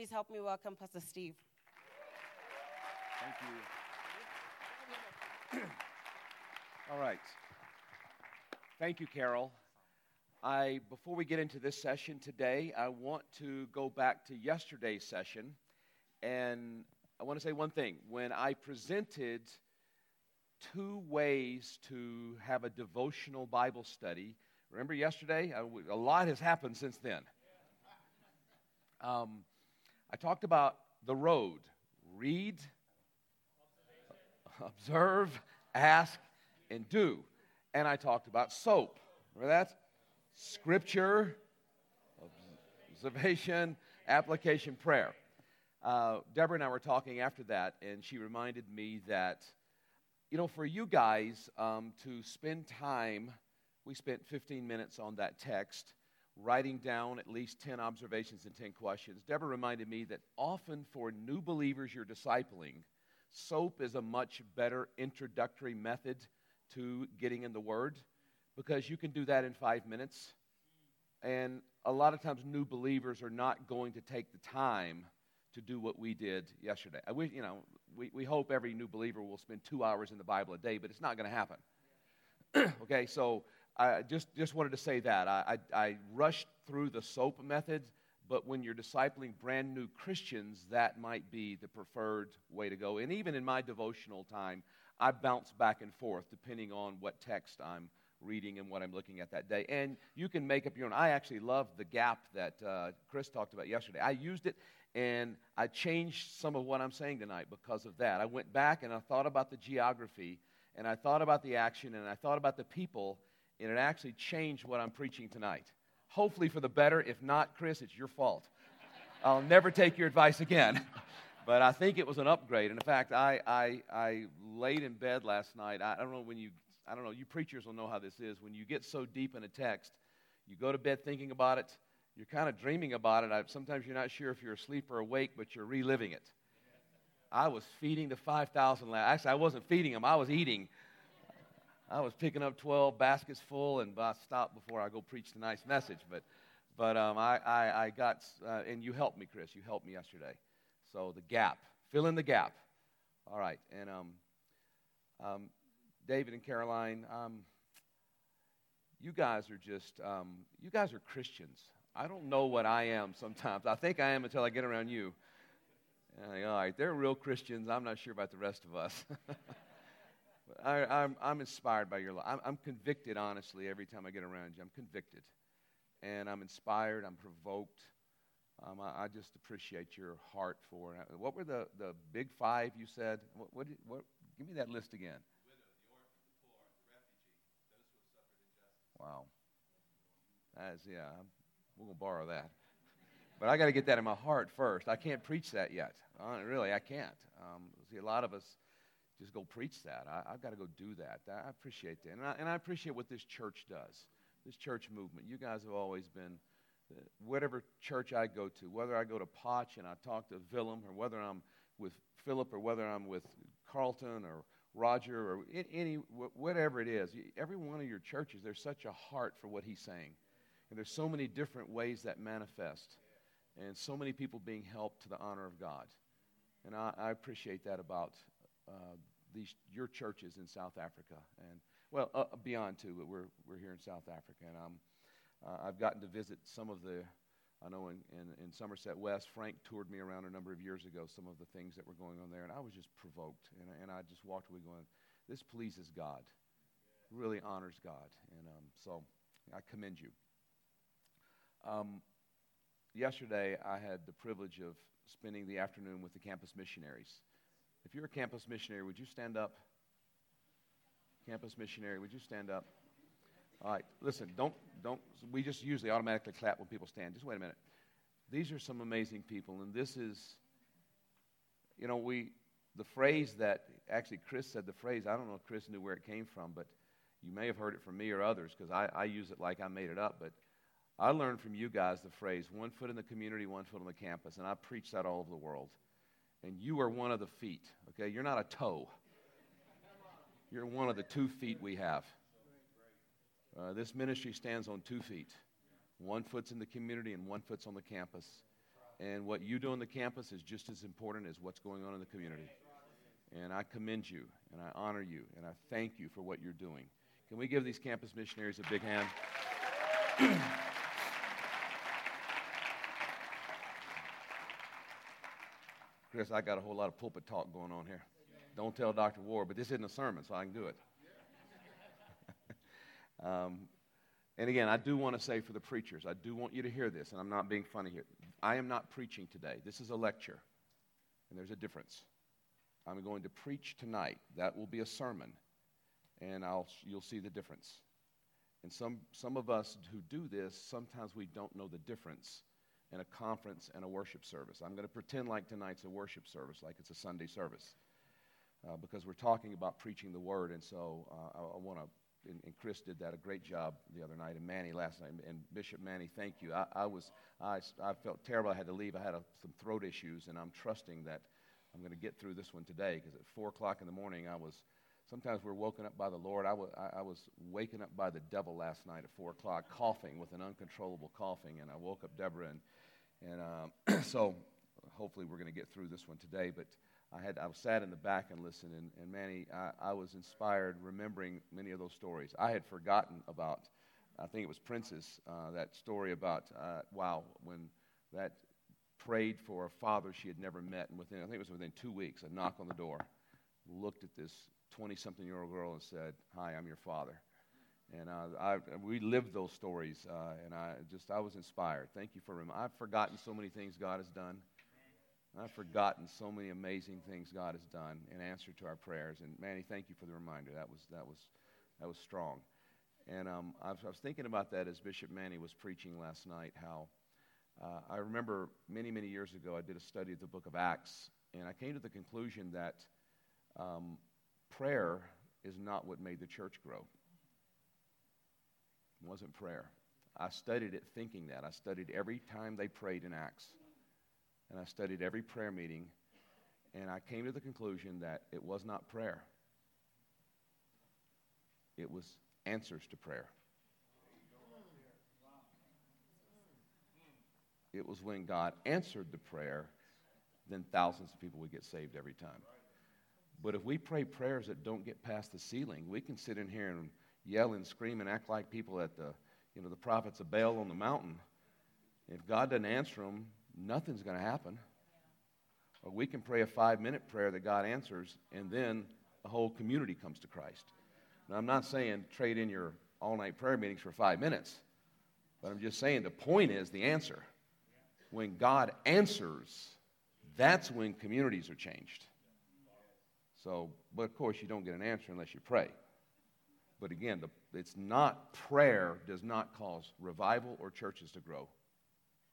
Please help me welcome Pastor Steve. Thank you. All right. Thank you, Carol. I, before we get into this session today, I want to go back to yesterday's session. And I want to say one thing. When I presented two ways to have a devotional Bible study, remember yesterday? A lot has happened since then. Um, I talked about the road read, observe, ask, and do. And I talked about soap. Remember that? Scripture, observation, application, prayer. Uh, Deborah and I were talking after that, and she reminded me that, you know, for you guys um, to spend time, we spent 15 minutes on that text, writing down at least 10 observations and 10 questions. Deborah reminded me that often for new believers you're discipling, soap is a much better introductory method to getting in the Word because you can do that in five minutes. And a lot of times, new believers are not going to take the time to do what we did yesterday. I wish, you know, we, we hope every new believer will spend two hours in the Bible a day, but it's not going to happen. okay, so I just, just wanted to say that. I, I, I rushed through the SOAP method, but when you're discipling brand new Christians, that might be the preferred way to go. And even in my devotional time, I bounce back and forth depending on what text I'm reading and what I'm looking at that day. And you can make up your own. I actually love the gap that uh, Chris talked about yesterday. I used it and I changed some of what I'm saying tonight because of that. I went back and I thought about the geography and I thought about the action and I thought about the people, and it actually changed what I'm preaching tonight. Hopefully for the better. If not, Chris, it's your fault. I'll never take your advice again. but I think it was an upgrade. And in fact, I, I, I laid in bed last night. I, I don't know when you, I don't know, you preachers will know how this is. When you get so deep in a text, you go to bed thinking about it, you're kind of dreaming about it. I, sometimes you're not sure if you're asleep or awake, but you're reliving it. I was feeding the 5,000 lambs. Actually, I wasn't feeding them, I was eating. I was picking up 12 baskets full, and I stopped before I go preach nice message. But, but um, I, I, I got, uh, and you helped me, Chris. You helped me yesterday. So the gap, fill in the gap. All right, and um, um, David and Caroline, um, you guys are just, um, you guys are Christians. I don't know what I am sometimes. I think I am until I get around you. Like, all right, they're real Christians. I'm not sure about the rest of us. I, am I'm inspired by your life. I'm, I'm, convicted, honestly, every time I get around you. I'm convicted. And I'm inspired. I'm provoked. Um, I, I, just appreciate your heart for it. What were the, the big five you said? What, what, what give me that list again. Wow. That's, yeah, we're going to borrow that. But I got to get that in my heart first. I can't preach that yet. Uh, really, I can't. Um, see, a lot of us just go preach that. I, have got to go do that. I appreciate that. And I, and I appreciate what this church does, this church movement. You guys have always been, uh, whatever church I go to, whether I go to Potch and I talk to Willem, or whether I'm with Philip, or whether I'm with Carlton or Roger, or any, whatever it is, every one of your churches, there's such a heart for what he's saying. And there's so many different ways that manifest and so many people being helped to the honor of God. And I, I appreciate that about these, your churches in South Africa. And, well, uh, beyond too, but we're, we're here in South Africa. And um, uh, I've gotten to visit some of the, I know in, in, in, Somerset West, Frank toured me around a number of years ago, some of the things that were going on there. And I was just provoked. And, and I just walked away going, this pleases God, really honors God. And um, so I commend you. Um, yesterday, I had the privilege of spending the afternoon with the campus missionaries. If you're a campus missionary, would you stand up? Campus missionary, would you stand up? All right, listen, don't, don't, we just usually automatically clap when people stand. Just wait a minute. These are some amazing people, and this is, you know, we, the phrase that, actually, Chris said the phrase, I don't know if Chris knew where it came from, but you may have heard it from me or others because I, I use it like I made it up, but I learned from you guys the phrase one foot in the community, one foot on the campus, and I preach that all over the world. And you are one of the feet, okay? You're not a toe. You're one of the two feet we have. Uh, this ministry stands on two feet. One foot's in the community and one foot's on the campus. And what you do on the campus is just as important as what's going on in the community. And I commend you, and I honor you, and I thank you for what you're doing. Can we give these campus missionaries a big hand? Chris, I got a whole lot of pulpit talk going on here. Don't tell Dr. Ward, but this isn't a sermon, so I can do it. um, and again, I do want to say for the preachers, I do want you to hear this, and I'm not being funny here. I am not preaching today. This is a lecture, and there's a difference. I'm going to preach tonight. That will be a sermon, and I'll, you'll see the difference. And some, some of us who do this, sometimes we don't know the difference in a conference and a worship service. I'm going to pretend like tonight's a worship service, like it's a Sunday service, uh, because we're talking about preaching the word. And so uh, I, I want to, and, and, Chris did that a great job the other night, and Manny last night. And Bishop Manny, thank you. I, I was, I, I felt terrible. I had to leave. I had a, some throat issues, and I'm trusting that I'm going to get through this one today because at 4 o'clock in the morning, I was sometimes we're woken up by the Lord. I, w- I, was waken up by the devil last night at 4 o'clock, coughing with an uncontrollable coughing, and I woke up Deborah, and, and um, so hopefully we're going to get through this one today. But I, had, I was sat in the back and listened, and, and Manny, I, I was inspired remembering many of those stories. I had forgotten about, I think it was Princess, uh, that story about, uh, wow, when that prayed for a father she had never met, and within, I think it was within two weeks, a knock on the door, looked at this 20 something year old girl and said, Hi, I'm your father. And uh, I, we lived those stories, uh, and I just I was inspired. Thank you for rem- I've forgotten so many things God has done. I've forgotten so many amazing things God has done in answer to our prayers. And Manny, thank you for the reminder. That was that was that was strong. And um, I, was, I was thinking about that as Bishop Manny was preaching last night. How uh, I remember many, many years ago, I did a study of the book of Acts, and I came to the conclusion that um, prayer is not what made the church grow. It wasn't prayer. I studied it thinking that. I studied every time they prayed in Acts, and I studied every prayer meeting, and I came to the conclusion that it was not prayer, it was answers to prayer. It was when God answered the prayer, then thousands of people would get saved every time. But if we pray prayers that don't get past the ceiling, we can sit in here and yell and scream and act like people at the, you know, the prophets of Baal on the mountain. If God doesn't answer them, nothing's going to happen. Or we can pray a five minute prayer that God answers, and then the whole community comes to Christ. Now, I'm not saying trade in your all night prayer meetings for five minutes, but I'm just saying the point is the answer when God answers, that's when communities are changed. So, but of course, you don't get an answer unless you pray. But again, the, it's not prayer does not cause revival or churches to grow.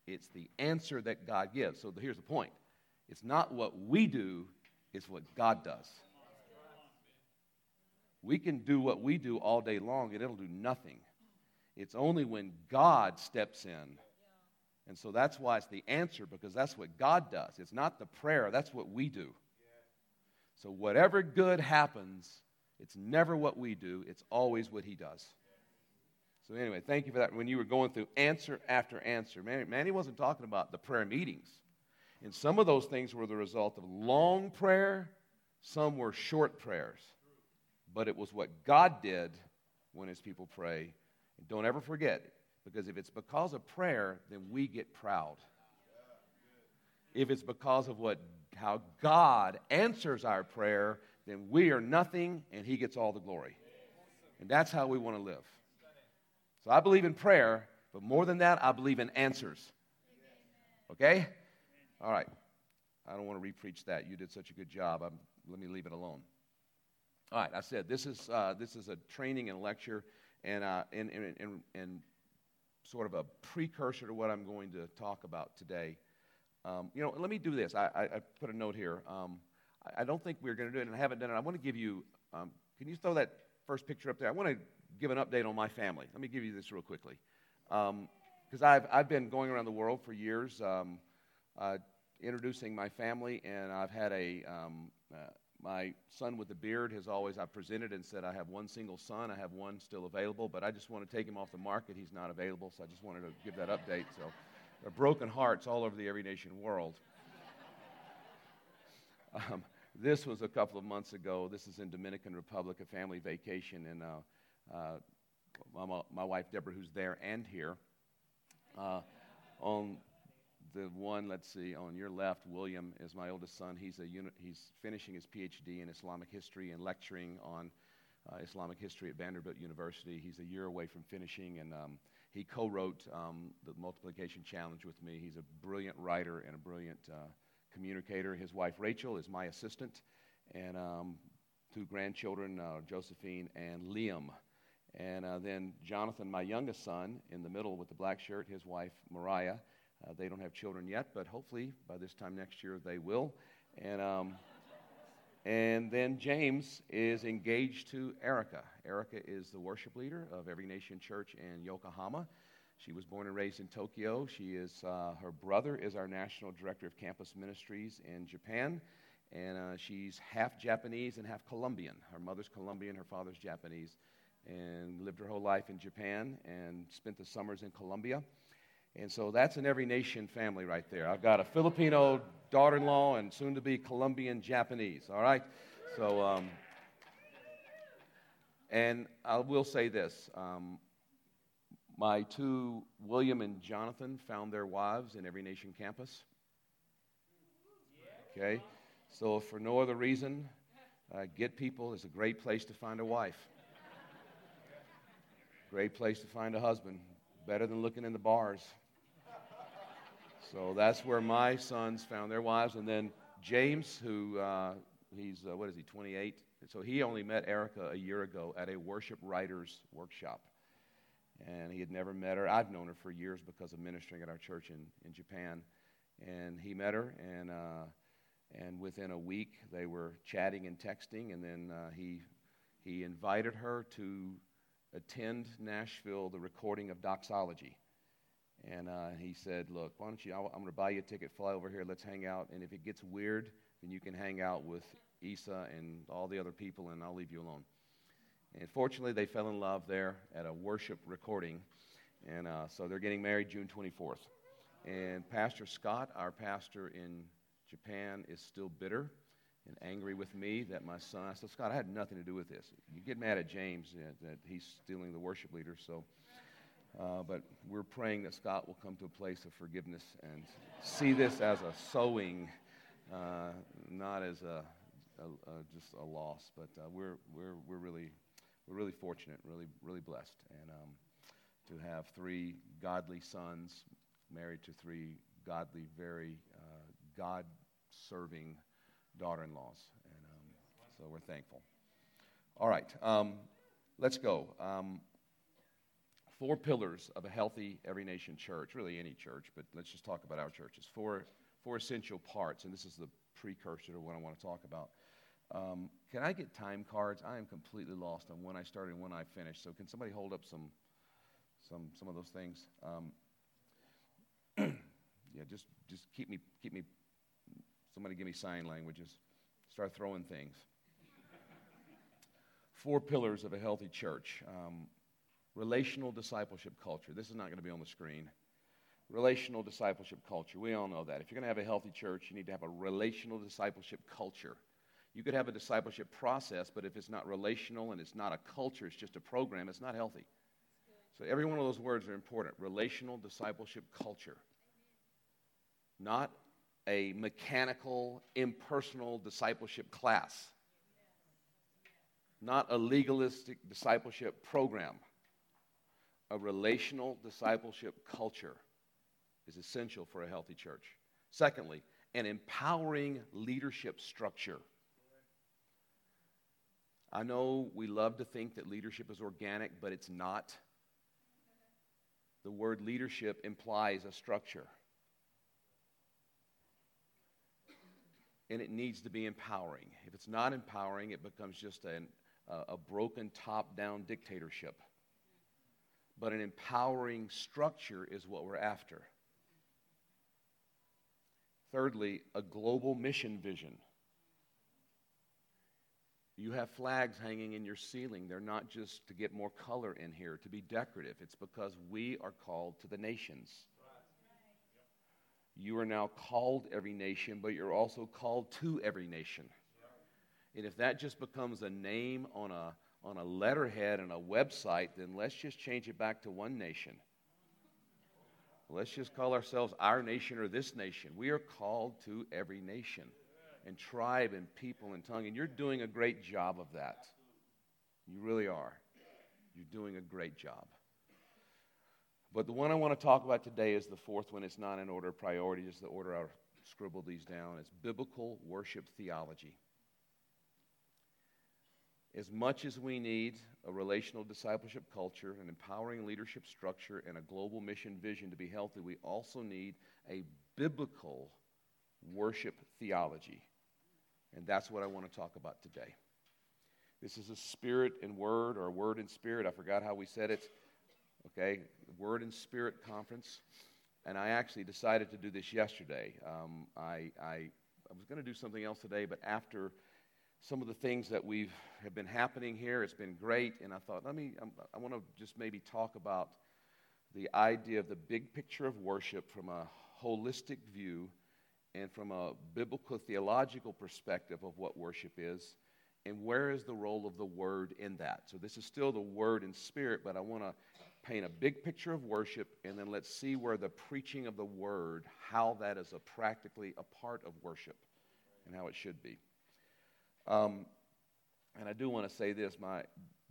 It's the answer that God gives. So here's the point it's not what we do, it's what God does. We can do what we do all day long and it'll do nothing. It's only when God steps in and so that's why it's the answer, because that's what God does. It's not the prayer, that's what we do. So whatever good happens, it's never what we do, it's always what He does. So, anyway, thank you for that. When you were going through answer after answer, Manny, Manny wasn't talking about the prayer meetings. And some of those things were the result of long prayer, some were short prayers. But it was what God did when His people pray. And don't ever forget, because if it's because of prayer, then we get proud. If it's because of what how God answers our prayer, then we are nothing and he gets all the glory. And that's how we want to live. So I believe in prayer, but more than that, I believe in answers. Okay? All right. I don't want to repreach that. You did such a good job. I'm, let me leave it alone. All right. I said this is uh, this is a training and lecture, and uh, and, and, and sort of a precursor to what I'm going to talk about today. Um, you know, let me do this. I, I, I put a note here. Um, I, I, don't think we're going to do it, and I haven't done it. I want to give you, um, can you throw that first picture up there? I want to give an update on my family. Let me give you this real quickly. Because um, I've, I've been going around the world for years um, uh, introducing my family, and I've had a, um, uh, my son with the beard has always, I presented and said, I have one single son. I have one still available, but I just want to take him off the market. He's not available, so I just wanted to give that update. So there are broken hearts all over the Every Nation world. Um, this was a couple of months ago. This is in Dominican Republic, a family vacation, and uh, uh, my, my, wife Deborah, who's there and here, uh, on the one, let's see, on your left, William is my oldest son. He's a uni- he's finishing his PhD in Islamic history and lecturing on uh, Islamic history at Vanderbilt University. He's a year away from finishing, and um, he co-wrote um, the multiplication challenge with me. He's a brilliant writer and a brilliant uh, communicator. His wife Rachel is my assistant, and um, two grandchildren, uh, Josephine and Liam. And uh, then Jonathan, my youngest son, in the middle with the black shirt, his wife Mariah. Uh, they don't have children yet, but hopefully by this time next year they will. And, um, and then James is engaged to Erica. Erica is the worship leader of Every Nation Church in Yokohama. She was born and raised in Tokyo. She is, uh, her brother is our national director of campus ministries in Japan. And uh, she's half Japanese and half Colombian. Her mother's Colombian, her father's Japanese. And lived her whole life in Japan and spent the summers in Colombia. And so that's an every nation family right there. I've got a Filipino daughter in law and soon to be Colombian Japanese, all right? So, um, and I will say this um, my two, William and Jonathan, found their wives in Every Nation campus. Okay? So, for no other reason, uh, Get People is a great place to find a wife. Great place to find a husband. Better than looking in the bars. So that's where my sons found their wives. And then James, who uh, he's, uh, what is he, 28? So he only met Erica a year ago at a worship writers workshop. And he had never met her. I've known her for years because of ministering at our church in, in Japan. And he met her, and, uh, and within a week they were chatting and texting. And then uh, he, he invited her to attend Nashville, the recording of Doxology. And uh, he said, Look, why don't you? I'm going to buy you a ticket, fly over here, let's hang out. And if it gets weird, then you can hang out with Isa and all the other people, and I'll leave you alone. And fortunately, they fell in love there at a worship recording. And uh, so they're getting married June 24th. And Pastor Scott, our pastor in Japan, is still bitter and angry with me that my son. I said, Scott, I had nothing to do with this. You get mad at James that, that he's stealing the worship leader. So uh, but we're praying that Scott will come to a place of forgiveness and see this as a sowing, uh, not as a, a, a, just a loss. But uh, we're, we're, we're, really, we're really fortunate, really, really blessed, and um, to have three godly sons married to three godly, very uh, God serving daughter in laws. And um, so we're thankful. All right, um, let's go. Um, four pillars of a healthy every nation church, really any church, but let's just talk about our churches. Four, four essential parts, and this is the precursor to what I want to talk about. Um, can I get time cards? I am completely lost on when I started and when I finished. So can somebody hold up some, some, some of those things? Um, yeah, just, just keep me, keep me. Somebody give me sign languages. Start throwing things. Four pillars of a healthy church. Um, relational discipleship culture. This is not going to be on the screen. Relational discipleship culture. We all know that. If you're going to have a healthy church, you need to have a relational discipleship culture. You could have a discipleship process, but if it's not relational and it's not a culture, it's just a program, it's not healthy. So every one of those words are important. Relational discipleship culture. Not a mechanical, impersonal discipleship class. Not a legalistic discipleship program a relational discipleship culture is essential for a healthy church. Secondly, an empowering leadership structure. I know we love to think that leadership is organic, but it's not. The word leadership implies a structure. And it needs to be empowering. If it's not empowering, it becomes just an, a, a broken top down dictatorship but an empowering structure is what we're after. Thirdly, a global mission vision. You have flags hanging in your ceiling. They're not just to get more color in here, to be decorative. It's because we are called to the nations. You are now called every nation, but you're also called to every nation. And if that just becomes a name on a, on a letterhead and a website, then let's just change it back to one nation. Let's just call ourselves our nation or this nation. We are called to every nation and tribe and people and tongue. And you're doing a great job of that. You really are. You're doing a great job. But the one I want to talk about today is the fourth one. It's not in order of priority, it's the order I scribbled these down. It's biblical worship theology. As much as we need a relational discipleship culture, an empowering leadership structure, and a global mission vision to be healthy, we also need a biblical worship theology. And that's what I want to talk about today. This is a spirit and word, or a word and spirit. I forgot how we said it. Okay, word and spirit conference. And I actually decided to do this yesterday. Um, I, I, I was going to do something else today, but after some of the things that we've have been happening here, it's been great. And I thought, let me, um, I want to just maybe talk about the idea of the big picture of worship from a holistic view and from a biblical theological perspective of what worship is and where is the role of the word in that so this is still the word and spirit but i want to paint a big picture of worship and then let's see where the preaching of the word how that is a practically a part of worship and how it should be um, and i do want to say this my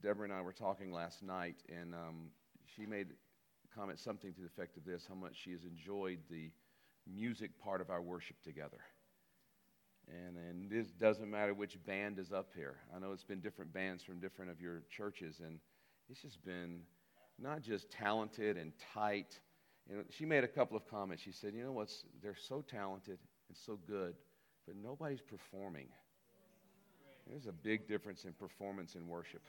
deborah and i were talking last night and um, she made a comment something to the effect of this how much she has enjoyed the music part of our worship together. And, and this doesn't matter which band is up here. I know it's been different bands from different of your churches, and it's just been not just talented and tight. You know, she made a couple of comments. She said, "You know what's? They're so talented and so good, but nobody's performing." There's a big difference in performance and worship.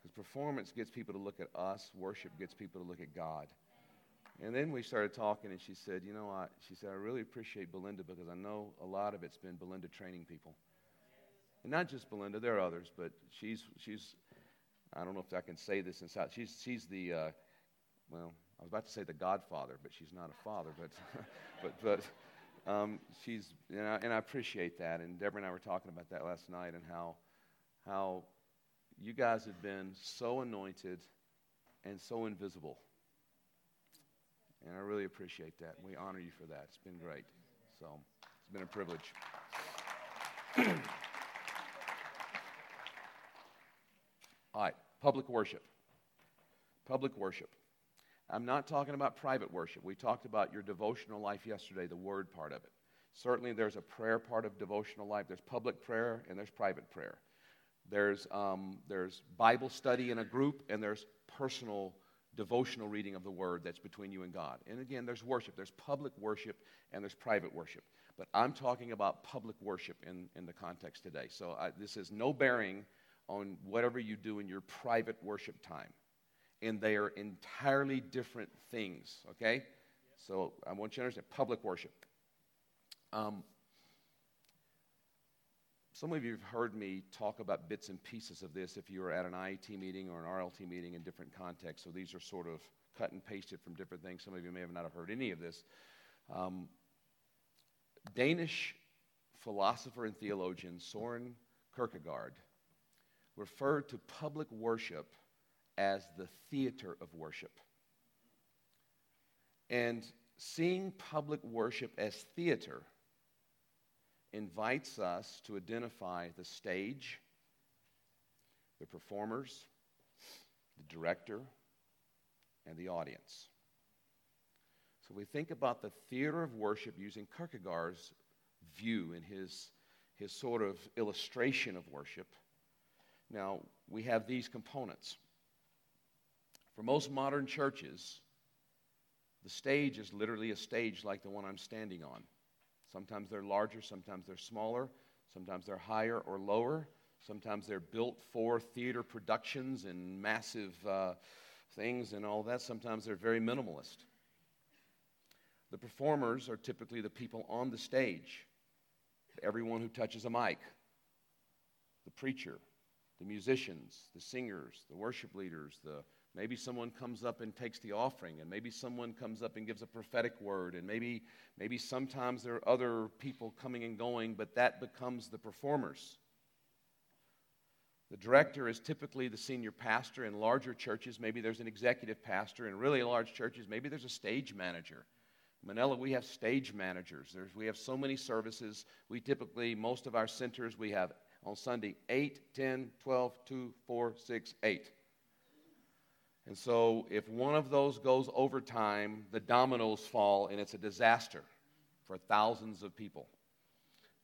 Because performance gets people to look at us, worship gets people to look at God. And then we started talking, and she said, You know what? She said, I really appreciate Belinda because I know a lot of it's been Belinda training people. And not just Belinda, there are others, but she's, she's I don't know if I can say this inside. She's, she's the, uh, well, I was about to say the godfather, but she's not a father, but, but, but um, she's, and I, and I appreciate that. And Deborah and I were talking about that last night and how, how you guys have been so anointed and so invisible and I really appreciate that. We honor you for that. It's been great. So it's been a privilege. All right, public worship. Public worship. I'm not talking about private worship. We talked about your devotional life yesterday, the word part of it. Certainly, there's a prayer part of devotional life. There's public prayer and there's private prayer. There's, um, there's Bible study in a group and there's personal devotional reading of the word that's between you and God. And again, there's worship. There's public worship and there's private worship. But I'm talking about public worship in, in the context today. So I, this has no bearing on whatever you do in your private worship time. And they are entirely different things, okay? So I want you to understand public worship. Um, some of you have heard me talk about bits and pieces of this if you were at an IET meeting or an RLT meeting in different contexts. So these are sort of cut and pasted from different things. Some of you may have not have heard any of this. Um, Danish philosopher and theologian Soren Kierkegaard referred to public worship as the theater of worship. And seeing public worship as theater invites us to identify the stage, the performers, the director, and the audience. So we think about the theater of worship using Kierkegaard's view in his, his sort of illustration of worship. Now, we have these components. For most modern churches, the stage is literally a stage like the one I'm standing on. Sometimes they're larger, sometimes they're smaller, sometimes they're higher or lower. Sometimes they're built for theater productions and massive uh, things and all that. Sometimes they're very minimalist. The performers are typically the people on the stage, everyone who touches a mic, the preacher, the musicians, the singers, the worship leaders, the Maybe someone comes up and takes the offering, and maybe someone comes up and gives a prophetic word, and maybe, maybe sometimes there are other people coming and going, but that becomes the performers. The director is typically the senior pastor. In larger churches, maybe there's an executive pastor. In really large churches, maybe there's a stage manager. Manila, we have stage managers. There's, we have so many services. We typically, most of our centers, we have on Sunday 8, 10, 12, 2, 4, 6, 8. And so if one of those goes over time, the dominoes fall and it's a disaster for thousands of people.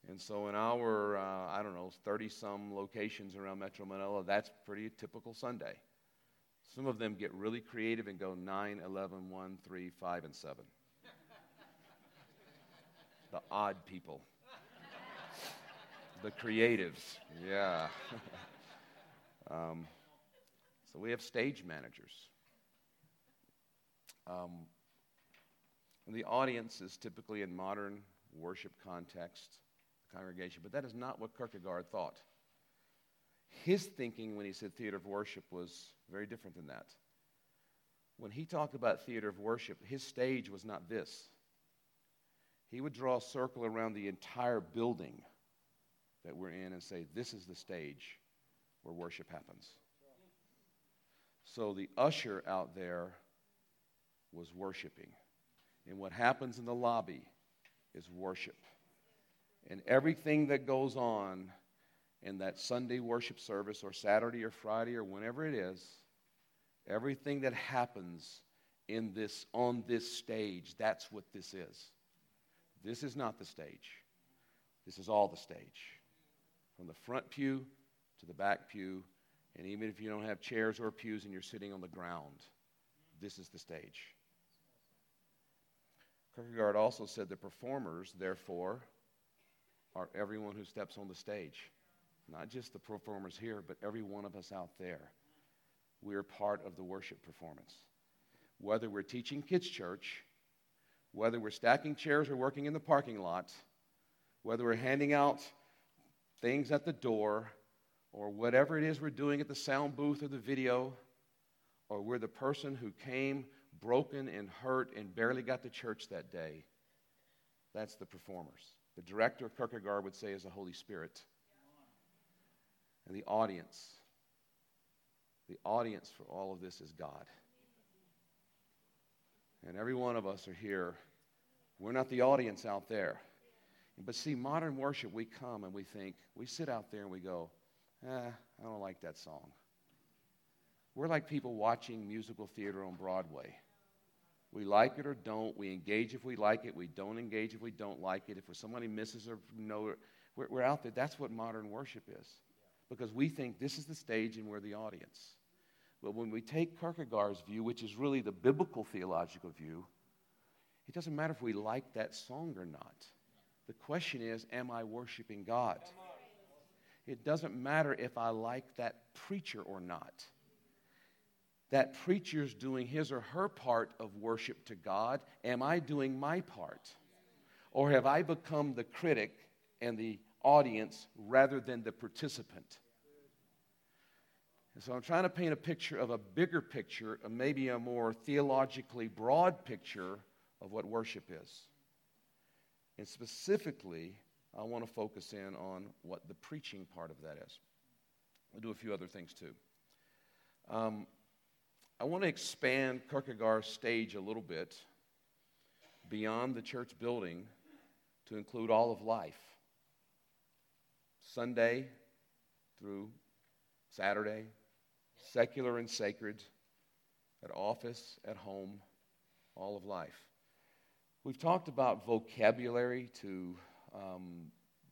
And so in our, uh, I don't know, 30 some locations around Metro Manila, that's pretty typical Sunday. Some of them get really creative and go 9, 11, 1, 3, 5, and 7. the odd people. The creatives, yeah. um, so we have stage managers. Um, the audience is typically in modern worship context congregation. But that is not what Kierkegaard thought. His thinking when he said theater of worship was very different than that. When he talked about theater of worship, his stage was not this. He would draw a circle around the entire building that we're in and say, This is the stage where worship happens. So the usher out there was worshiping. And what happens in the lobby is worship. And everything that goes on in that Sunday worship service or Saturday or Friday or whenever it is, everything that happens in this on this stage, that's what this is. This is not the stage. This is all the stage. From the front pew to the back pew, and even if you don't have chairs or pews and you're sitting on the ground, this is the stage. Kierkegaard also said the performers, therefore, are everyone who steps on the stage. Not just the performers here, but every one of us out there. We're part of the worship performance. Whether we're teaching kids' church, whether we're stacking chairs or working in the parking lot, whether we're handing out things at the door, or whatever it is we're doing at the sound booth or the video, or we're the person who came broken and hurt and barely got to church that day, that's the performers. The director Kierkegaard would say is the Holy Spirit. And the audience, the audience for all of this is God. And every one of us are here. We're not the audience out there. But see, modern worship, we come and we think, we sit out there and we go, eh, I don't like that song. We're like people watching musical theater on Broadway. We like it or don't. We engage if we like it. We don't engage if we don't like it. If somebody misses or no, we're, we're out there. That's what modern worship is. Because we think this is the stage and we're the audience. But when we take Kierkegaard's view, which is really the biblical theological view, it doesn't matter if we like that song or not. The question is, am I worshiping God? It doesn't matter if I like that preacher or not that preacher's doing his or her part of worship to God. Am I doing my part? Or have I become the critic and the audience rather than the participant? And so I'm trying to paint a picture of a bigger picture, maybe a more theologically broad picture of what worship is. And specifically, I want to focus in on what the preaching part of that is. I'll do a few other things too. Um, I want to expand Kierkegaard's stage a little bit beyond the church building to include all of life. Sunday through Saturday, secular and sacred, at office, at home, all of life. We've talked about vocabulary to um,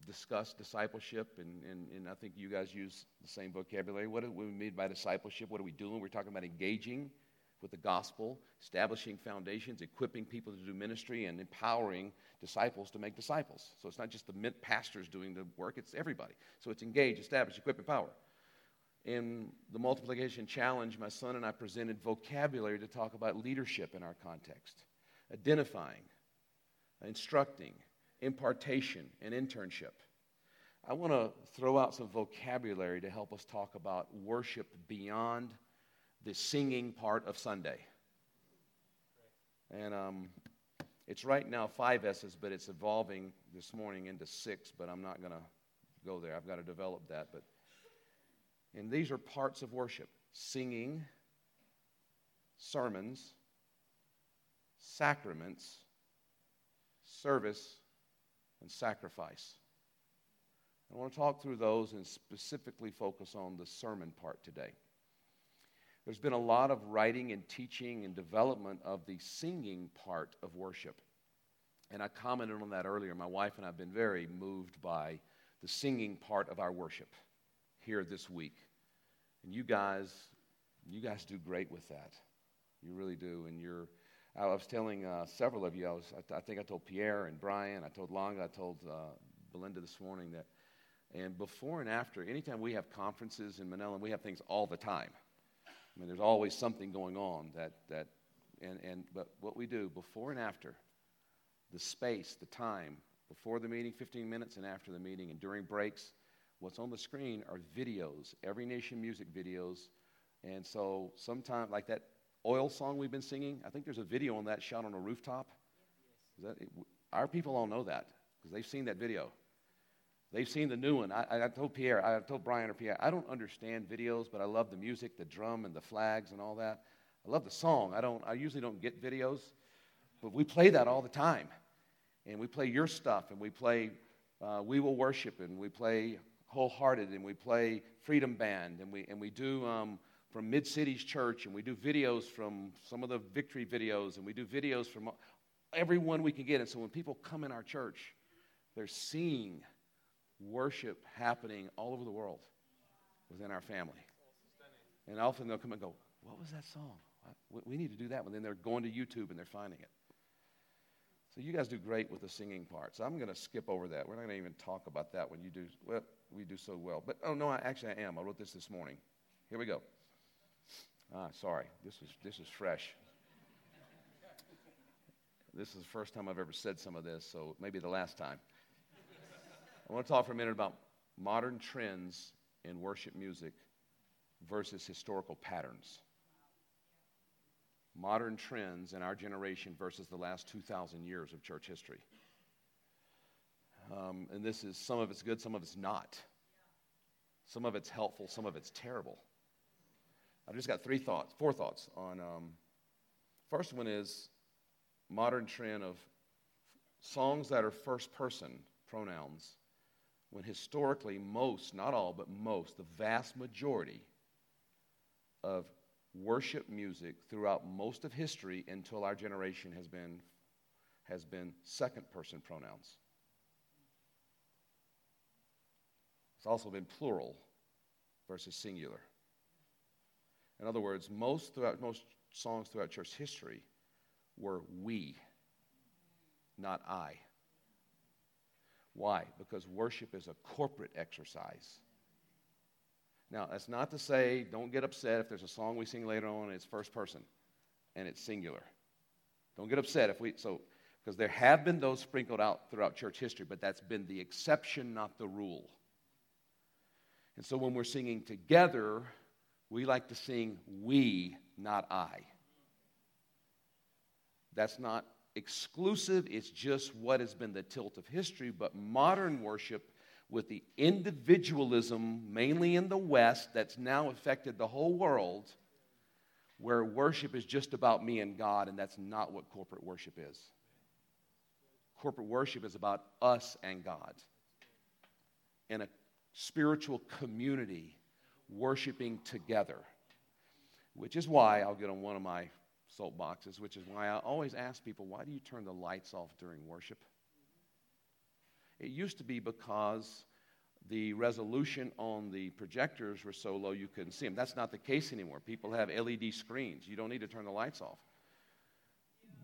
discuss discipleship, and, and, and I think you guys use the same vocabulary. What do we mean by discipleship? What are we doing? We're talking about engaging with the gospel, establishing foundations, equipping people to do ministry, and empowering disciples to make disciples. So it's not just the pastors doing the work, it's everybody. So it's engage, establish, equip, empower. In the multiplication challenge, my son and I presented vocabulary to talk about leadership in our context, identifying, instructing, impartation, and internship. I want to throw out some vocabulary to help us talk about worship beyond the singing part of Sunday. And um, it's right now five S's, but it's evolving this morning into six, but I'm not going to go there. I've got to develop that. But and these are parts of worship: singing, sermons, sacraments, service, and sacrifice. I want to talk through those and specifically focus on the sermon part today. There's been a lot of writing and teaching and development of the singing part of worship. And I commented on that earlier. My wife and I have been very moved by the singing part of our worship here this week. And you guys, you guys do great with that. You really do. And you're, I was telling uh, several of you, I, was, I, I, think I told Pierre and Brian, I told Longa, I told uh, Belinda this morning that, and before and after, anytime we have conferences in Manila, we have things all the time. I mean, there's always something going on that, that and, and, but what we do before and after, the space, the time, before the meeting, 15 minutes, and after the meeting, and during breaks, what's on the screen are videos, every nation music videos. And so sometimes, like that oil song we've been singing, I think there's a video on that shot on a rooftop. That, our people all know that because they've seen that video. They've seen the new one. I, I told Pierre, I told Brian or Pierre, I don't understand videos, but I love the music, the drum, and the flags and all that. I love the song. I don't. I usually don't get videos, but we play that all the time, and we play your stuff, and we play uh, "We Will Worship," and we play "Wholehearted," and we play "Freedom Band," and we and we do um, from Mid Cities Church, and we do videos from some of the Victory videos, and we do videos from everyone we can get. And so when people come in our church, they're seeing worship happening all over the world within our family. And often they'll come and go, What was that song? We need to do that. And then they're going to YouTube and they're finding it. So you guys do great with the singing part. So I'm going to skip over that. We're not going to even talk about that when you do, well, we do so well. But, oh, no, I, actually I am. I wrote this this morning. Here we go. Ah, sorry. This is, this is fresh. This is the first time I've ever said some of this, so maybe the last time. I want to talk for a minute about modern trends in worship music versus historical patterns. Modern trends in our generation versus the last 2,000 years of church history. Um, and this is some of it's good, some of it's not. Some of it's helpful, some of it's terrible. I've just got three thoughts, four thoughts on. Um, first one is modern trend of songs that are first person pronouns when historically most, not all, but most, the vast majority of worship music throughout most of history until our generation has been, has been second person pronouns. It's also been plural versus singular. In other words, most, throughout, most songs throughout church history were we, not I. Why? Because worship is a corporate exercise. Now, that's not to say don't get upset if there's a song we sing later on and it's first person and it's singular. Don't get upset if we, so, because there have been those sprinkled out throughout church history, but that's been the exception, not the rule. And so when we're singing together, we like to sing we, not I. That's not exclusive, it's just what has been the tilt of history. But modern worship, with the individualism, mainly in the West, that's now affected the whole world, where worship is just about me and God, and that's not what corporate worship is. Corporate worship is about us and God in a spiritual community worshiping together, which is why I'll get on one of my soapboxes, which is why I always ask people, why do you turn the lights off during worship? It used to be because the resolution on the projectors were so low you couldn't see them. That's not the case anymore. People have LED screens. You don't need to turn the lights off.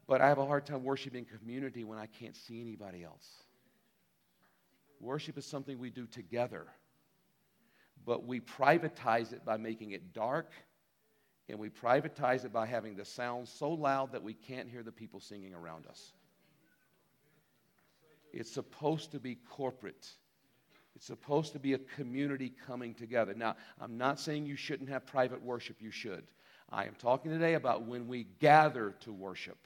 But I have a hard time worshiping community when I can't see anybody else. Worship is something we do together, but we privatize it by making it dark and we privatize it by having the sound so loud that we can't hear the people singing around us. It's supposed to be corporate. It's supposed to be a community coming together. Now, I'm not saying you shouldn't have private worship, you should. I am talking today about when we gather to worship.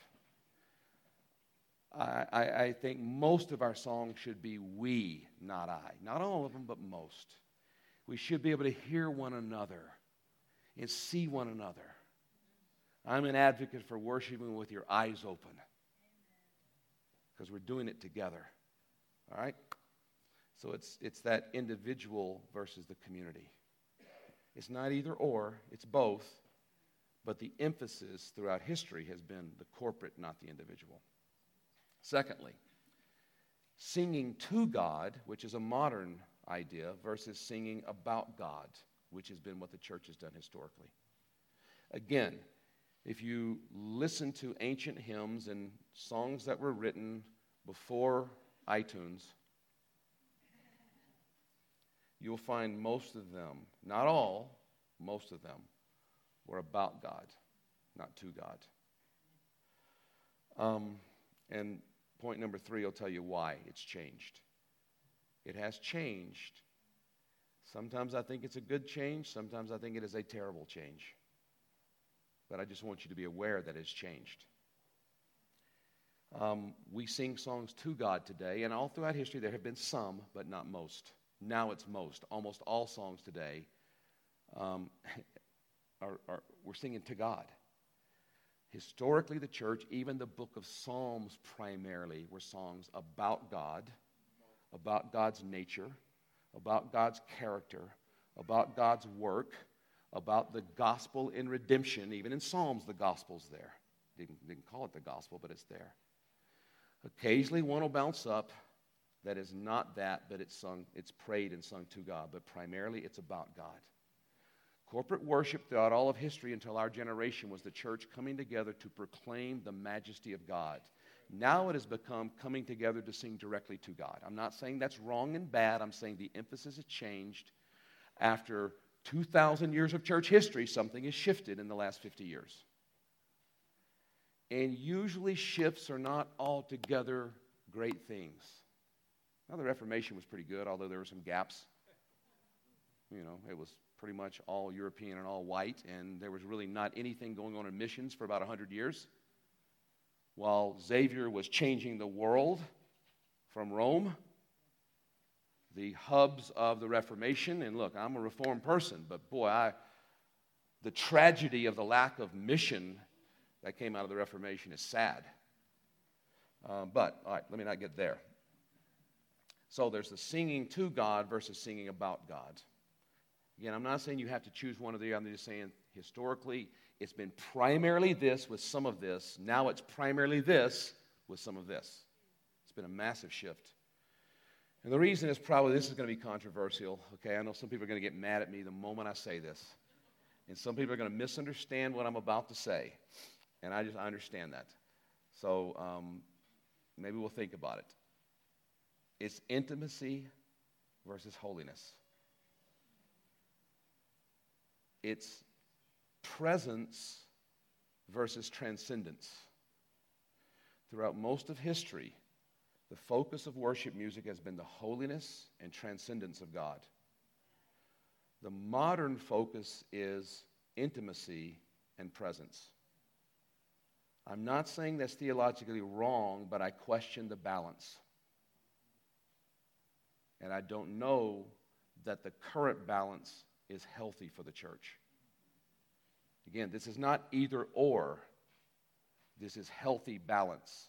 I, I, I, think most of our songs should be we, not I. Not all of them, but most. We should be able to hear one another and see one another. I'm an advocate for worshiping with your eyes open because we're doing it together. All right? So it's, it's that individual versus the community. It's not either or, it's both, but the emphasis throughout history has been the corporate, not the individual. Secondly, singing to God, which is a modern idea, versus singing about God, which has been what the church has done historically. Again, if you listen to ancient hymns and songs that were written before iTunes, you'll find most of them, not all, most of them, were about God, not to God. Um, and point number three will tell you why it's changed. It has changed. Sometimes I think it's a good change, sometimes I think it is a terrible change. But I just want you to be aware that it's changed. Um, we sing songs to God today, and all throughout history there have been some, but not most. Now it's most. Almost all songs today um, are, are, we're singing to God. Historically, the church, even the book of Psalms primarily, were songs about God, about God's nature, about God's character, about God's work, about the gospel in redemption. Even in Psalms, the gospel's there. Didn't, didn't call it the gospel, but it's there. Occasionally, one will bounce up that is not that, but it's sung, it's prayed and sung to God, but primarily it's about God. Corporate worship throughout all of history until our generation was the church coming together to proclaim the majesty of God. Now it has become coming together to sing directly to God. I'm not saying that's wrong and bad. I'm saying the emphasis has changed. After 2,000 years of church history, something has shifted in the last 50 years. And usually shifts are not altogether great things. Now, the Reformation was pretty good, although there were some gaps. You know, it was pretty much all European and all white, and there was really not anything going on in missions for about 100 years. While Xavier was changing the world from Rome, the hubs of the Reformation, and look, I'm a reformed person, but boy, I, the tragedy of the lack of mission that came out of the Reformation is sad. Uh, but, all right, let me not get there. So there's the singing to God versus singing about God. Again, I'm not saying you have to choose one or the other. I'm just saying historically, it's been primarily this with some of this. Now it's primarily this with some of this. It's been a massive shift. And the reason is probably this is going to be controversial. Okay, I know some people are going to get mad at me the moment I say this. And some people are going to misunderstand what I'm about to say. And I just I understand that. So um, maybe we'll think about it. It's intimacy versus holiness. It's presence versus transcendence. Throughout most of history, the focus of worship music has been the holiness and transcendence of God. The modern focus is intimacy and presence. I'm not saying that's theologically wrong, but I question the balance. And I don't know that the current balance is healthy for the church. Again, this is not either or, this is healthy balance.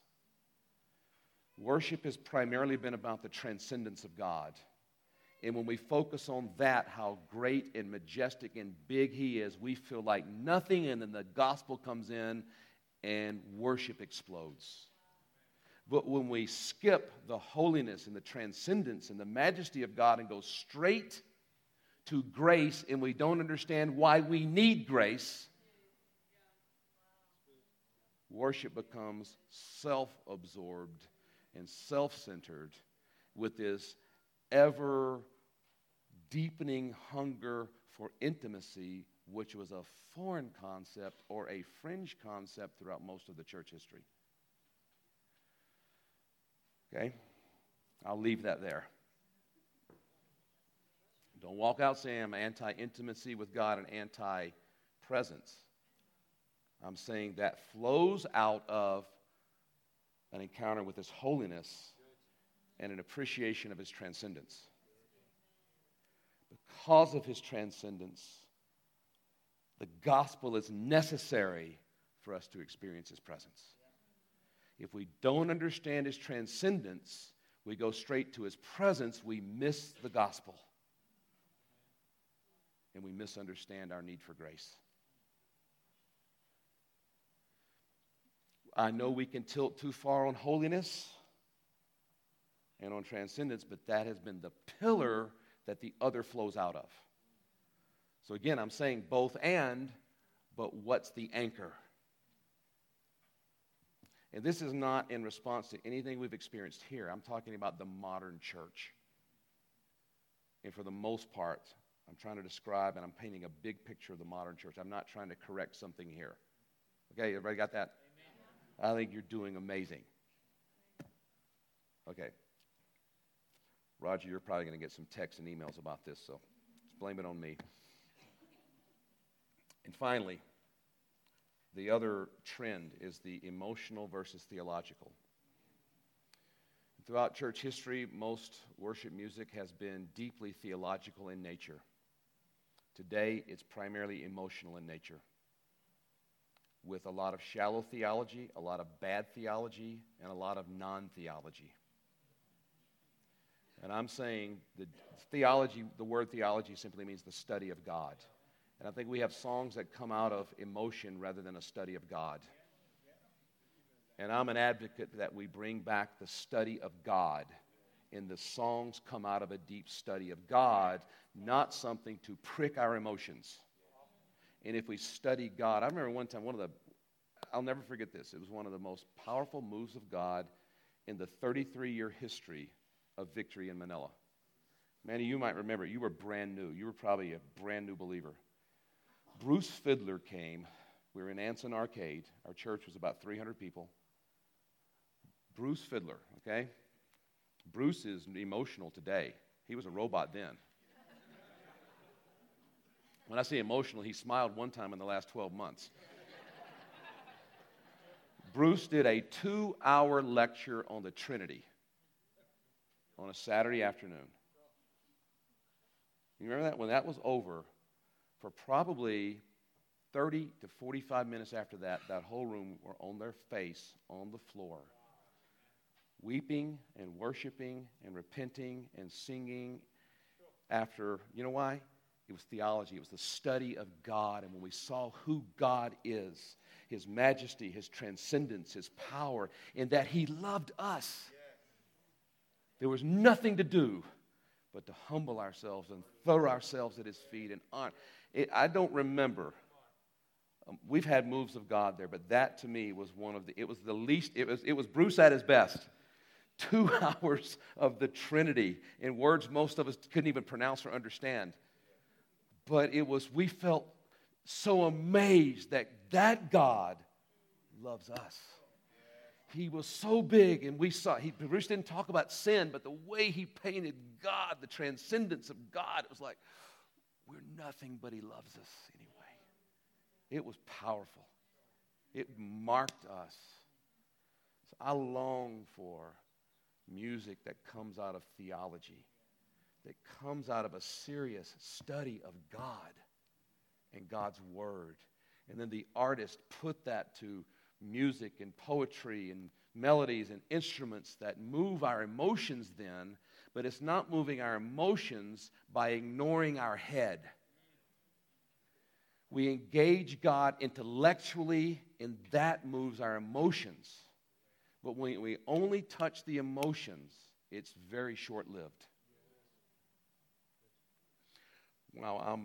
Worship has primarily been about the transcendence of God. And when we focus on that, how great and majestic and big He is, we feel like nothing, and then the gospel comes in and worship explodes. But when we skip the holiness and the transcendence and the majesty of God and go straight to grace and we don't understand why we need grace, worship becomes self absorbed and self centered with this ever deepening hunger for intimacy, which was a foreign concept or a fringe concept throughout most of the church history. Okay? I'll leave that there. Don't walk out saying I'm anti intimacy with God and anti presence. I'm saying that flows out of an encounter with His holiness and an appreciation of His transcendence. Because of His transcendence, the gospel is necessary for us to experience His presence. If we don't understand His transcendence, we go straight to His presence, we miss the gospel. And we misunderstand our need for grace. I know we can tilt too far on holiness and on transcendence, but that has been the pillar that the other flows out of. So again, I'm saying both and, but what's the anchor? And this is not in response to anything we've experienced here. I'm talking about the modern church. And for the most part, I'm trying to describe and I'm painting a big picture of the modern church. I'm not trying to correct something here. Okay, everybody got that? I think you're doing amazing. Okay. Roger, you're probably going to get some texts and emails about this, so just blame it on me. And finally, the other trend is the emotional versus theological. Throughout church history, most worship music has been deeply theological in nature. Today, it's primarily emotional in nature with a lot of shallow theology, a lot of bad theology, and a lot of non theology. And I'm saying the theology, the word theology simply means the study of God. And I think we have songs that come out of emotion rather than a study of God. And I'm an advocate that we bring back the study of God. And the songs come out of a deep study of God, not something to prick our emotions. And if we study God, I remember one time, one of the, I'll never forget this. It was one of the most powerful moves of God in the 33 year history of victory in Manila. Manny, you might remember, you were brand new. You were probably a brand new believer. Bruce Fiddler came. We were in Anson Arcade. Our church was about 300 people. Bruce Fiddler, okay? Bruce is emotional today. He was a robot then. When I say emotional, he smiled one time in the last 12 months. Bruce did a two hour lecture on the Trinity on a Saturday afternoon. You remember that? When that was over, for probably 30 to 45 minutes after that, that whole room were on their face on the floor, weeping and worshiping and repenting and singing after, you know why? It was theology. It was the study of God. And when we saw who God is, His majesty, His transcendence, His power, and that He loved us, there was nothing to do but to humble ourselves and throw ourselves at His feet and honor. It, I don't remember. Um, we've had moves of God there, but that to me was one of the, it was the least, it was, it was Bruce at his best two hours of the Trinity in words most of us couldn't even pronounce or understand but it was, we felt so amazed that that God loves us. He was so big, and we saw, he, Bruce didn't talk about sin, but the way he painted God, the transcendence of God, it was like, we're nothing, but he loves us anyway. It was powerful, it marked us. So I long for music that comes out of theology that comes out of a serious study of God and God's Word. And then the artist put that to music and poetry and melodies and instruments that move our emotions then, but it's not moving our emotions by ignoring our head. We engage God intellectually, and that moves our emotions. But when we only touch the emotions, it's very short lived. Well, I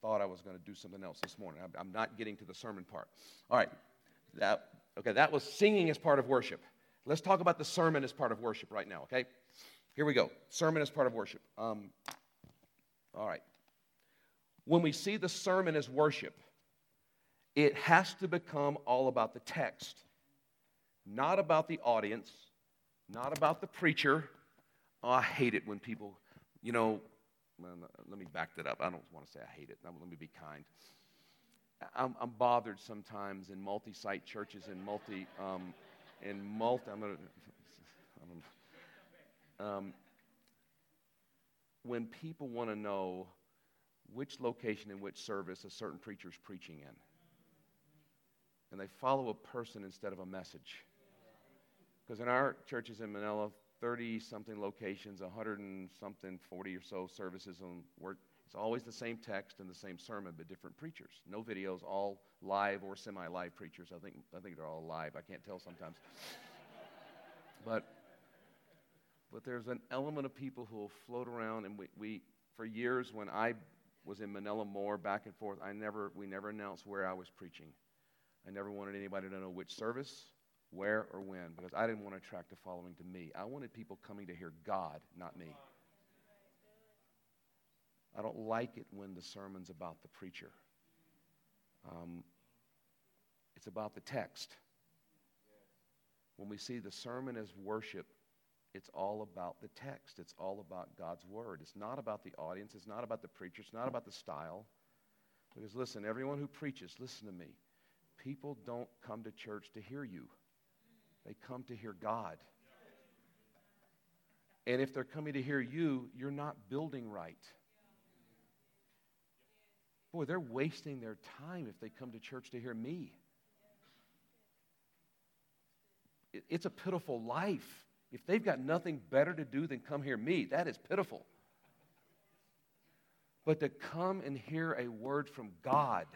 thought I was going to do something else this morning. I'm not getting to the sermon part. All right. That, okay, that was singing as part of worship. Let's talk about the sermon as part of worship right now, okay? Here we go. Sermon as part of worship. Um, all right. When we see the sermon as worship, it has to become all about the text, not about the audience, not about the preacher. Oh, I hate it when people, you know, let me back that up. I don't want to say I hate it. Let me be kind. I'm, I'm bothered sometimes in multi site churches and multi, um, multi, I'm going to, I don't know. um, when people want to know which location in which service a certain preacher is preaching in. And they follow a person instead of a message. Because in our churches in Manila, 30 something locations, 100 and something, 40 or so services, and it's always the same text and the same sermon, but different preachers. No videos, all live or semi live preachers. I think, I think they're all live. I can't tell sometimes. but, but there's an element of people who will float around, and we, we for years when I was in Manila more back and forth, I never, we never announced where I was preaching. I never wanted anybody to know which service, where, or when, because I didn't want to attract a following to me. I wanted people coming to hear God, not me. I don't like it when the sermon's about the preacher. Um, it's about the text. When we see the sermon as worship, it's all about the text. It's all about God's word. It's not about the audience. It's not about the preacher. It's not about the style. Because listen, everyone who preaches, listen to me. People don't come to church to hear you, they come to hear God. And if they're coming to hear you, you're not building right. Boy, they're wasting their time if they come to church to hear me. It's a pitiful life. If they've got nothing better to do than come hear me, that is pitiful. But to come and hear a word from God,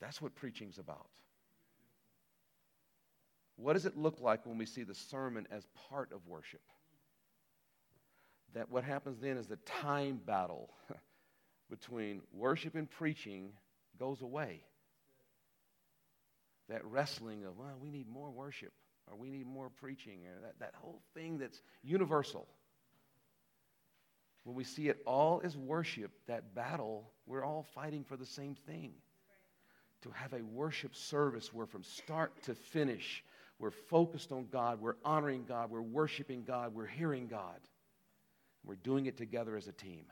that's what preaching's about. What does it look like when we see the sermon as part of worship? That what happens then is the time battle between worship and preaching goes away. That wrestling of, well, we need more worship or we need more preaching, or that, that whole thing that's universal. When we see it all as worship, that battle, we're all fighting for the same thing. To have a worship service where from start to finish, we're focused on God, we're honoring God, we're worshiping God, we're hearing God. We're doing it together as a team.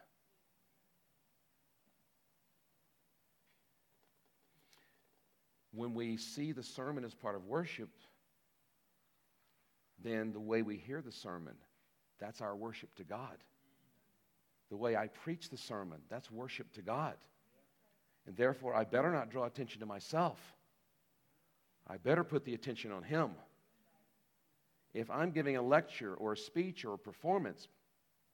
When we see the sermon as part of worship, then the way we hear the sermon, that's our worship to God. The way I preach the sermon, that's worship to God. And therefore, I better not draw attention to myself. I better put the attention on Him. If I'm giving a lecture or a speech or a performance,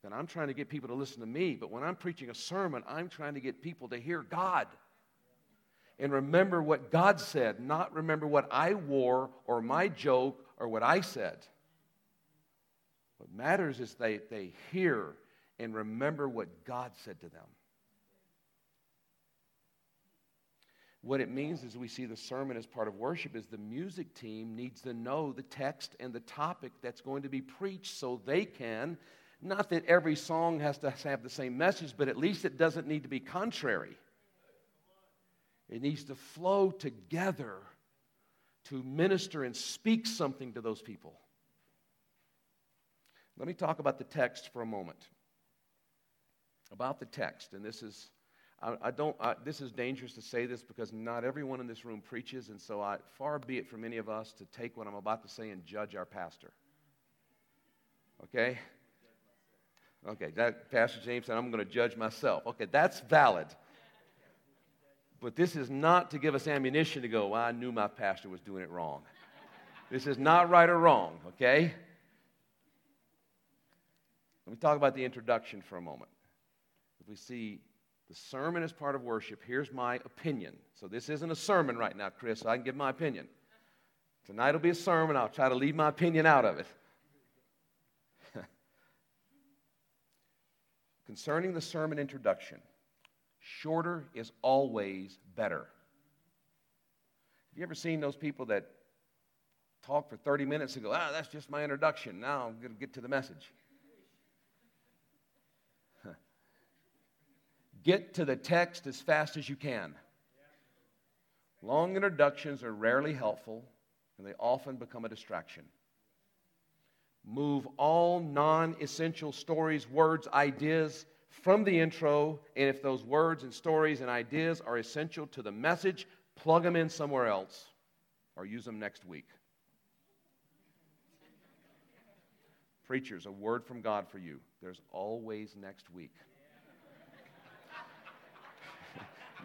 then I'm trying to get people to listen to me. But when I'm preaching a sermon, I'm trying to get people to hear God and remember what God said, not remember what I wore or my joke or what I said. What matters is they, they hear and remember what God said to them. What it means is we see the sermon as part of worship is the music team needs to know the text and the topic that's going to be preached so they can, not that every song has to have the same message, but at least it doesn't need to be contrary. It needs to flow together to minister and speak something to those people. Let me talk about the text for a moment. About the text, and this is, I, I don't, I, this is dangerous to say this because not everyone in this room preaches, and so I, far be it from any of us to take what I'm about to say and judge our pastor. Okay? Okay, that Pastor James said, I'm going to judge myself. Okay, that's valid. But this is not to give us ammunition to go, well, I knew my pastor was doing it wrong. this is not right or wrong, okay? Let me talk about the introduction for a moment. If we see the sermon is part of worship, here's my opinion. So this isn't a sermon right now, Chris, so I can give my opinion. Tonight will be a sermon. I'll try to leave my opinion out of it. Concerning the sermon introduction, shorter is always better. Have you ever seen those people that talk for 30 minutes and go, ah, that's just my introduction. Now I'm going to get to the message? Get to the text as fast as you can. Long introductions are rarely helpful, and they often become a distraction. Move all non essential stories, words, ideas from the intro, and if those words and stories and ideas are essential to the message, plug them in somewhere else or use them next week. Preachers, a word from God for you. There's always next week.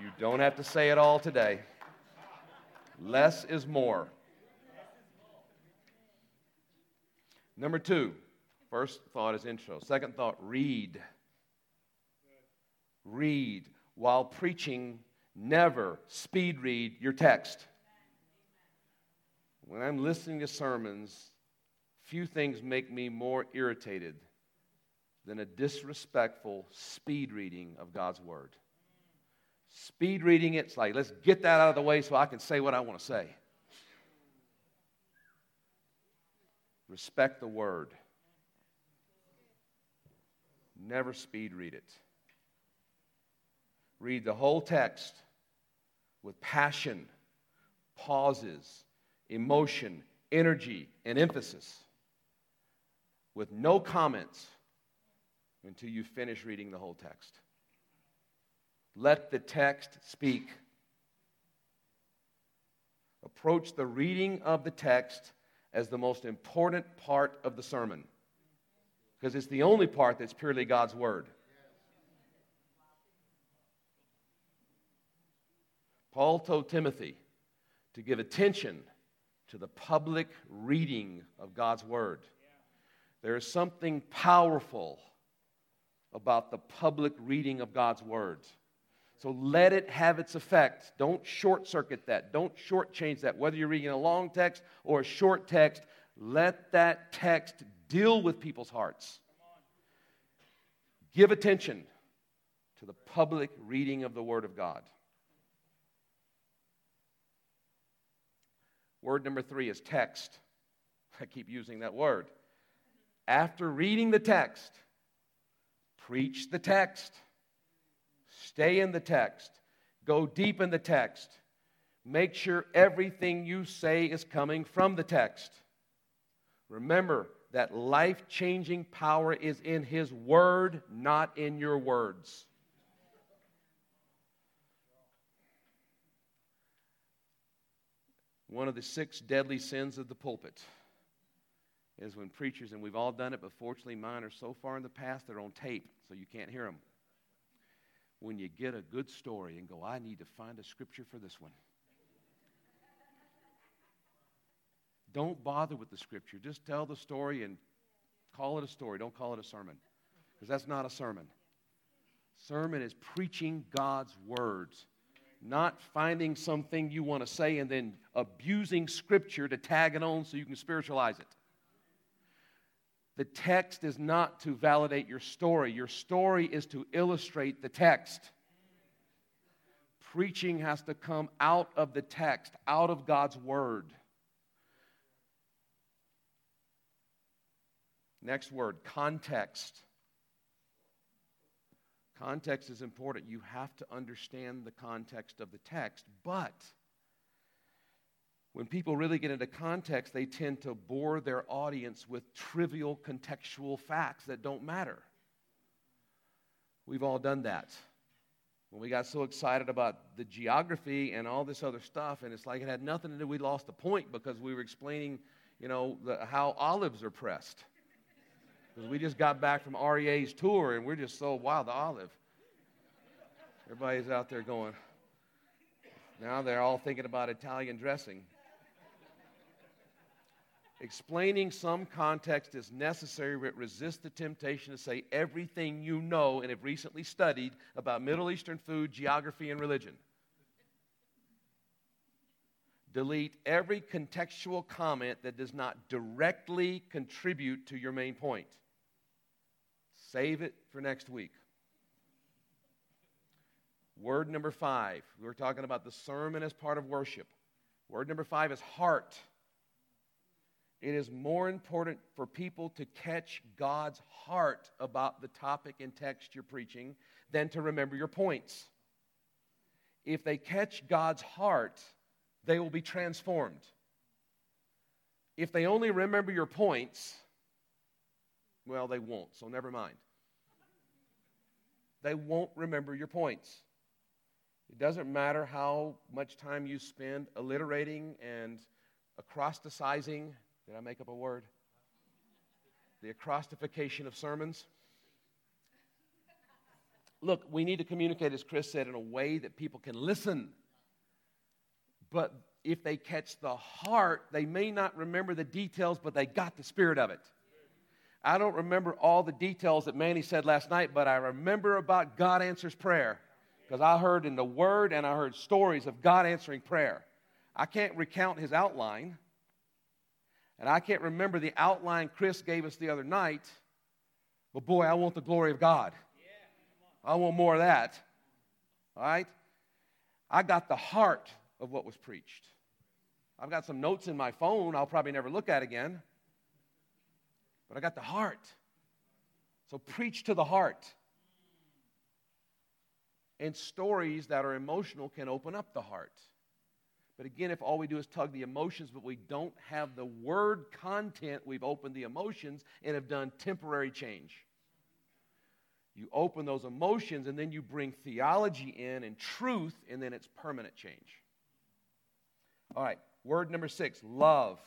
You don't have to say it all today. Less is more. Number two, first thought is intro. Second thought, read. Read. While preaching, never speed read your text. When I'm listening to sermons, few things make me more irritated than a disrespectful speed reading of God's Word. Speed reading it's like, let's get that out of the way so I can say what I want to say. Respect the Word. Never speed read it. Read the whole text with passion, pauses, emotion, energy, and emphasis with no comments until you finish reading the whole text. Let the text speak. Approach the reading of the text as the most important part of the sermon because it's the only part that's purely God's Word. Paul told Timothy to give attention to the public reading of God's Word. There is something powerful about the public reading of God's Word. So let it have its effect. Don't short circuit that. Don't shortchange that. Whether you're reading a long text or a short text, let that text deal with people's hearts. Give attention to the public reading of the Word of God. Word number three is text. I keep using that word. After reading the text, preach the text, stay in the text, go deep in the text, make sure everything you say is coming from the text. Remember that life changing power is in His Word, not in your words. One of the six deadly sins of the pulpit is when preachers, and we've all done it, but fortunately mine are so far in the past they're on tape, so you can't hear them. When you get a good story and go, I need to find a scripture for this one. Don't bother with the scripture. Just tell the story and call it a story. Don't call it a sermon, because that's not a sermon. Sermon is preaching God's words not finding something you want to say and then abusing Scripture to tag it on so you can spiritualize it. The text is not to validate your story, your story is to illustrate the text. Preaching has to come out of the text, out of God's Word. Next word, context. Context is important. You have to understand the context of the text. But when people really get into context, they tend to bore their audience with trivial contextual facts that don't matter. We've all done that. When we got so excited about the geography and all this other stuff, and it's like it had nothing to do, we lost the point because we were explaining, you know, the, how olives are pressed. Because we just got back from REA's tour and we're just so wild, the olive. Everybody's out there going, now they're all thinking about Italian dressing. Explaining some context is necessary, but resist the temptation to say everything you know and have recently studied about Middle Eastern food, geography, and religion. Delete every contextual comment that does not directly contribute to your main point. Save it for next week. Word number five. We were talking about the sermon as part of worship. Word number five is heart. It is more important for people to catch God's heart about the topic and text you're preaching than to remember your points. If they catch God's heart, they will be transformed. If they only remember your points, well, they won't, so never mind. They won't remember your points. It doesn't matter how much time you spend alliterating and acrosticizing. Did I make up a word? The acrostification of sermons. Look, we need to communicate, as Chris said, in a way that people can listen. But if they catch the heart, they may not remember the details, but they got the spirit of it. I don't remember all the details that Manny said last night, but I remember about God answers prayer because I heard in the Word and I heard stories of God answering prayer. I can't recount his outline, and I can't remember the outline Chris gave us the other night, but boy, I want the glory of God. I want more of that. All right? I got the heart of what was preached. I've got some notes in my phone I'll probably never look at again, but I got the heart. So preach to the heart. And stories that are emotional can open up the heart. But again, if all we do is tug the emotions, but we don't have the word content, we've opened the emotions and have done temporary change. You open those emotions and then you bring theology in and truth, and then it's permanent change. All right, word number six love.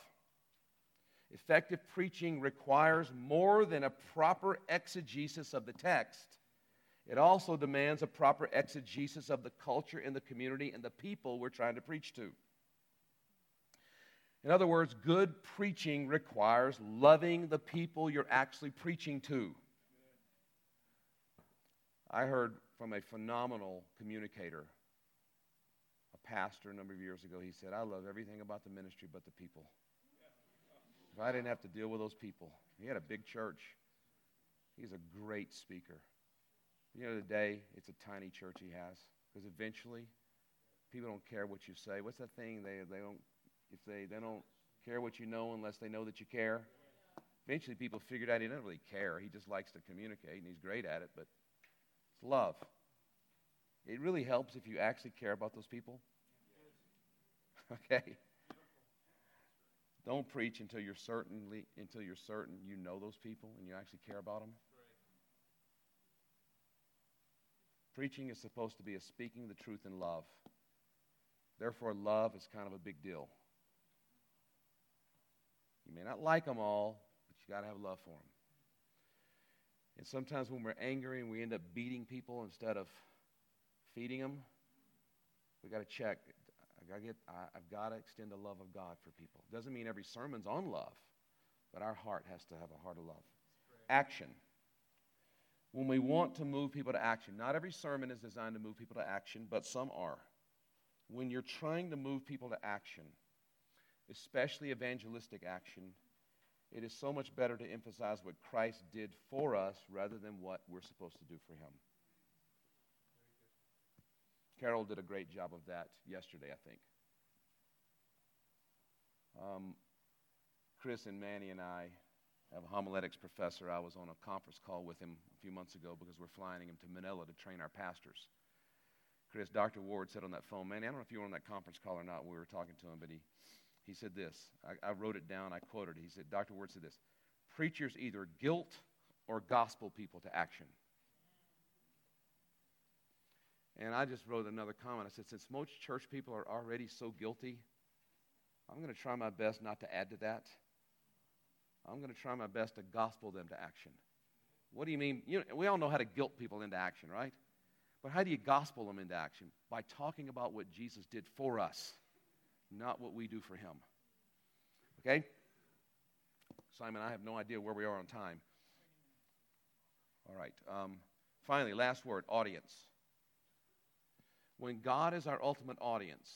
Effective preaching requires more than a proper exegesis of the text. It also demands a proper exegesis of the culture and the community and the people we're trying to preach to. In other words, good preaching requires loving the people you're actually preaching to. I heard from a phenomenal communicator, a pastor a number of years ago. He said, I love everything about the ministry but the people. If I didn't have to deal with those people, he had a big church. He's a great speaker. You know, of the day, it's a tiny church he has because eventually people don't care what you say. What's that thing? They, they don't, if they, they don't care what you know unless they know that you care. Eventually people figured out he doesn't really care. He just likes to communicate and he's great at it, but it's love. It really helps if you actually care about those people. Okay? Don't preach until you're certainly until you're certain you know those people and you actually care about them. Preaching is supposed to be a speaking the truth in love. Therefore, love is kind of a big deal. You may not like them all, but you got to have love for them. And sometimes when we're angry and we end up beating people instead of feeding them, we got to check. I gotta get, I, I've got to extend the love of God for people. Doesn't mean every sermon's on love, but our heart has to have a heart of love. Action. When we want to move people to action, not every sermon is designed to move people to action, but some are. When you're trying to move people to action, especially evangelistic action, it is so much better to emphasize what Christ did for us rather than what we're supposed to do for him. Carol did a great job of that yesterday, I think. Um, Chris and Manny and I have a homiletics professor. I was on a conference call with him a few months ago because we're flying him to Manila to train our pastors. Chris, Dr. Ward said on that phone, Manny, I don't know if you were on that conference call or not. We were talking to him, but he, he said this. I, I wrote it down. I quoted it. He said, Dr. Ward said this Preachers either guilt or gospel people to action. And I just wrote another comment. I said, since most church people are already so guilty, I'm going to try my best not to add to that. I'm going to try my best to gospel them to action. What do you mean? You know, we all know how to guilt people into action, right? But how do you gospel them into action? By talking about what Jesus did for us not what we do for him. Okay? Simon, I have no idea where we are on time. All right. Um, finally, last word audience. When God is our ultimate audience,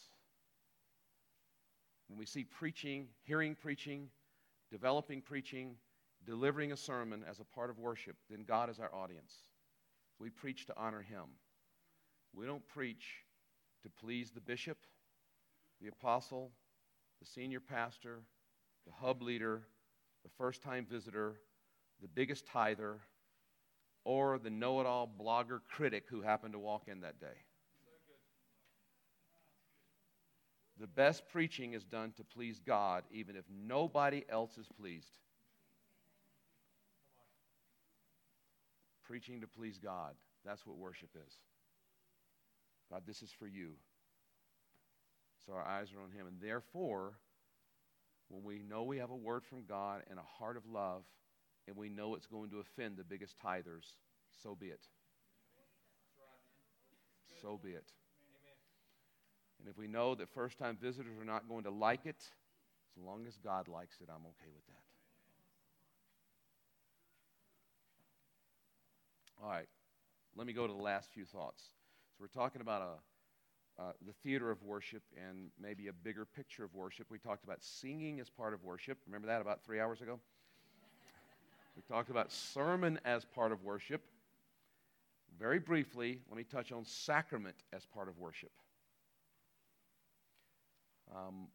when we see preaching, hearing preaching, developing preaching, delivering a sermon as a part of worship, then God is our audience. We preach to honor Him. We don't preach to please the bishop the apostle, the senior pastor, the hub leader, the first time visitor, the biggest tither, or the know it all blogger critic who happened to walk in that day. The best preaching is done to please God, even if nobody else is pleased. preaching to please God. That's what worship is. God, this is for you. So our eyes are on Him. And therefore, when we know we have a word from God and a heart of love, and we know it's going to offend the biggest tithers, so be it. So be it. And if we know that first time visitors are not going to like it, as long as God likes it, I'm okay with that. All right, let me go to the last few thoughts. So we're talking about a, uh, the theater of worship and maybe a bigger picture of worship. We talked about singing as part of worship. Remember that about three hours ago? we talked about sermon as part of worship. Very briefly, let me touch on sacrament as part of worship. Um,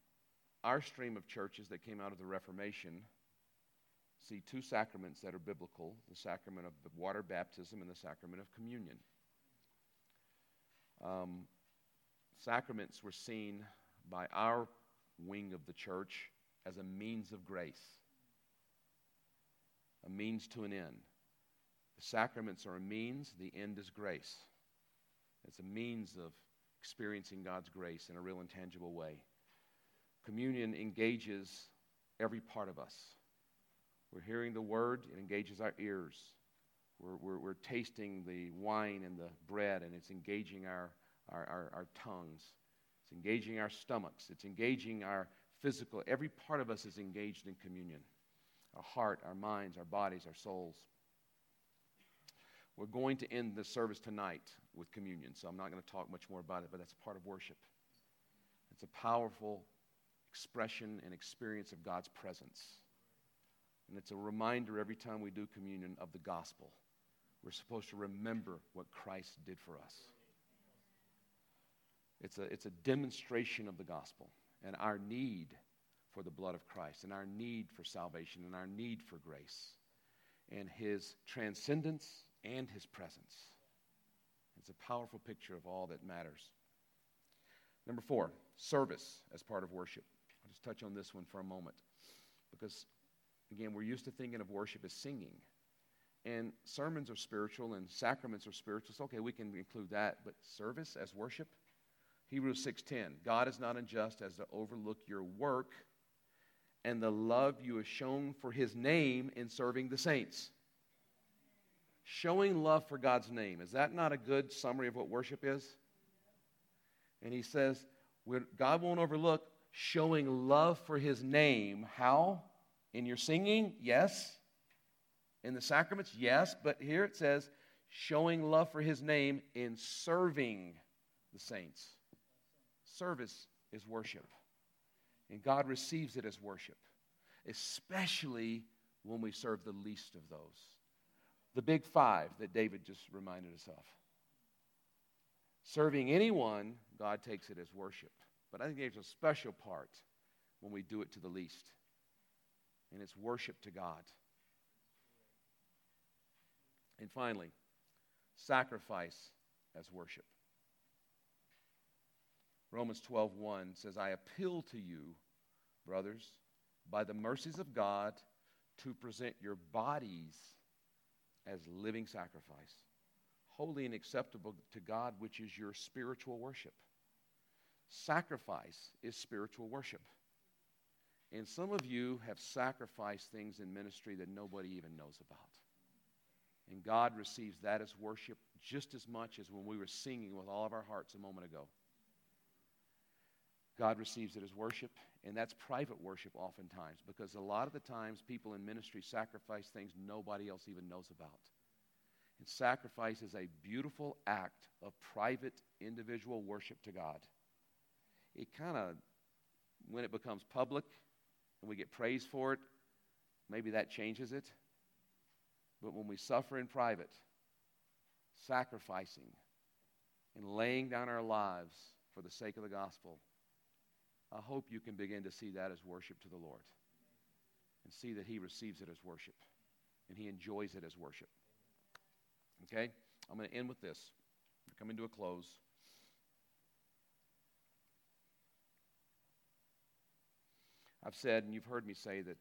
our stream of churches that came out of the Reformation see two sacraments that are biblical the sacrament of water baptism and the sacrament of communion. Um, sacraments were seen by our wing of the church as a means of grace, a means to an end. The sacraments are a means, the end is grace. It's a means of experiencing God's grace in a real and tangible way. Communion engages every part of us. We're hearing the word, it engages our ears. We're, we're, we're tasting the wine and the bread, and it's engaging our, our, our, our tongues. It's engaging our stomachs. It's engaging our physical. Every part of us is engaged in communion our heart, our minds, our bodies, our souls. We're going to end the service tonight with communion, so I'm not going to talk much more about it, but that's part of worship. It's a powerful expression and experience of God's presence. And it's a reminder every time we do communion of the gospel. We're supposed to remember what Christ did for us. It's a, it's a demonstration of the gospel and our need for the blood of Christ and our need for salvation and our need for grace and his transcendence and his presence. It's a powerful picture of all that matters. Number four, service as part of worship. I'll just touch on this one for a moment because Again, we're used to thinking of worship as singing. And sermons are spiritual and sacraments are spiritual. So, okay, we can include that. But service as worship? Hebrews 6.10, God is not unjust as to overlook your work and the love you have shown for his name in serving the saints. Showing love for God's name. Is that not a good summary of what worship is? And he says, God won't overlook showing love for his name. How? In your singing, yes. In the sacraments, yes. But here it says, showing love for his name in serving the saints. Service is worship. And God receives it as worship, especially when we serve the least of those. The big five that David just reminded us of. Serving anyone, God takes it as worship. But I think there's a special part when we do it to the least and it's worship to God. And finally, sacrifice as worship. Romans 12:1 says, "I appeal to you, brothers, by the mercies of God, to present your bodies as living sacrifice, holy and acceptable to God, which is your spiritual worship." Sacrifice is spiritual worship. And some of you have sacrificed things in ministry that nobody even knows about. And God receives that as worship just as much as when we were singing with all of our hearts a moment ago. God receives it as worship, and that's private worship oftentimes because a lot of the times people in ministry sacrifice things nobody else even knows about. And sacrifice is a beautiful act of private, individual worship to God. It kind of, when it becomes public, and we get praise for it, maybe that changes it. But when we suffer in private, sacrificing and laying down our lives for the sake of the gospel, I hope you can begin to see that as worship to the Lord and see that He receives it as worship and He enjoys it as worship. Okay? I'm going to end with this. We're coming to a close. I've said, and you've heard me say, that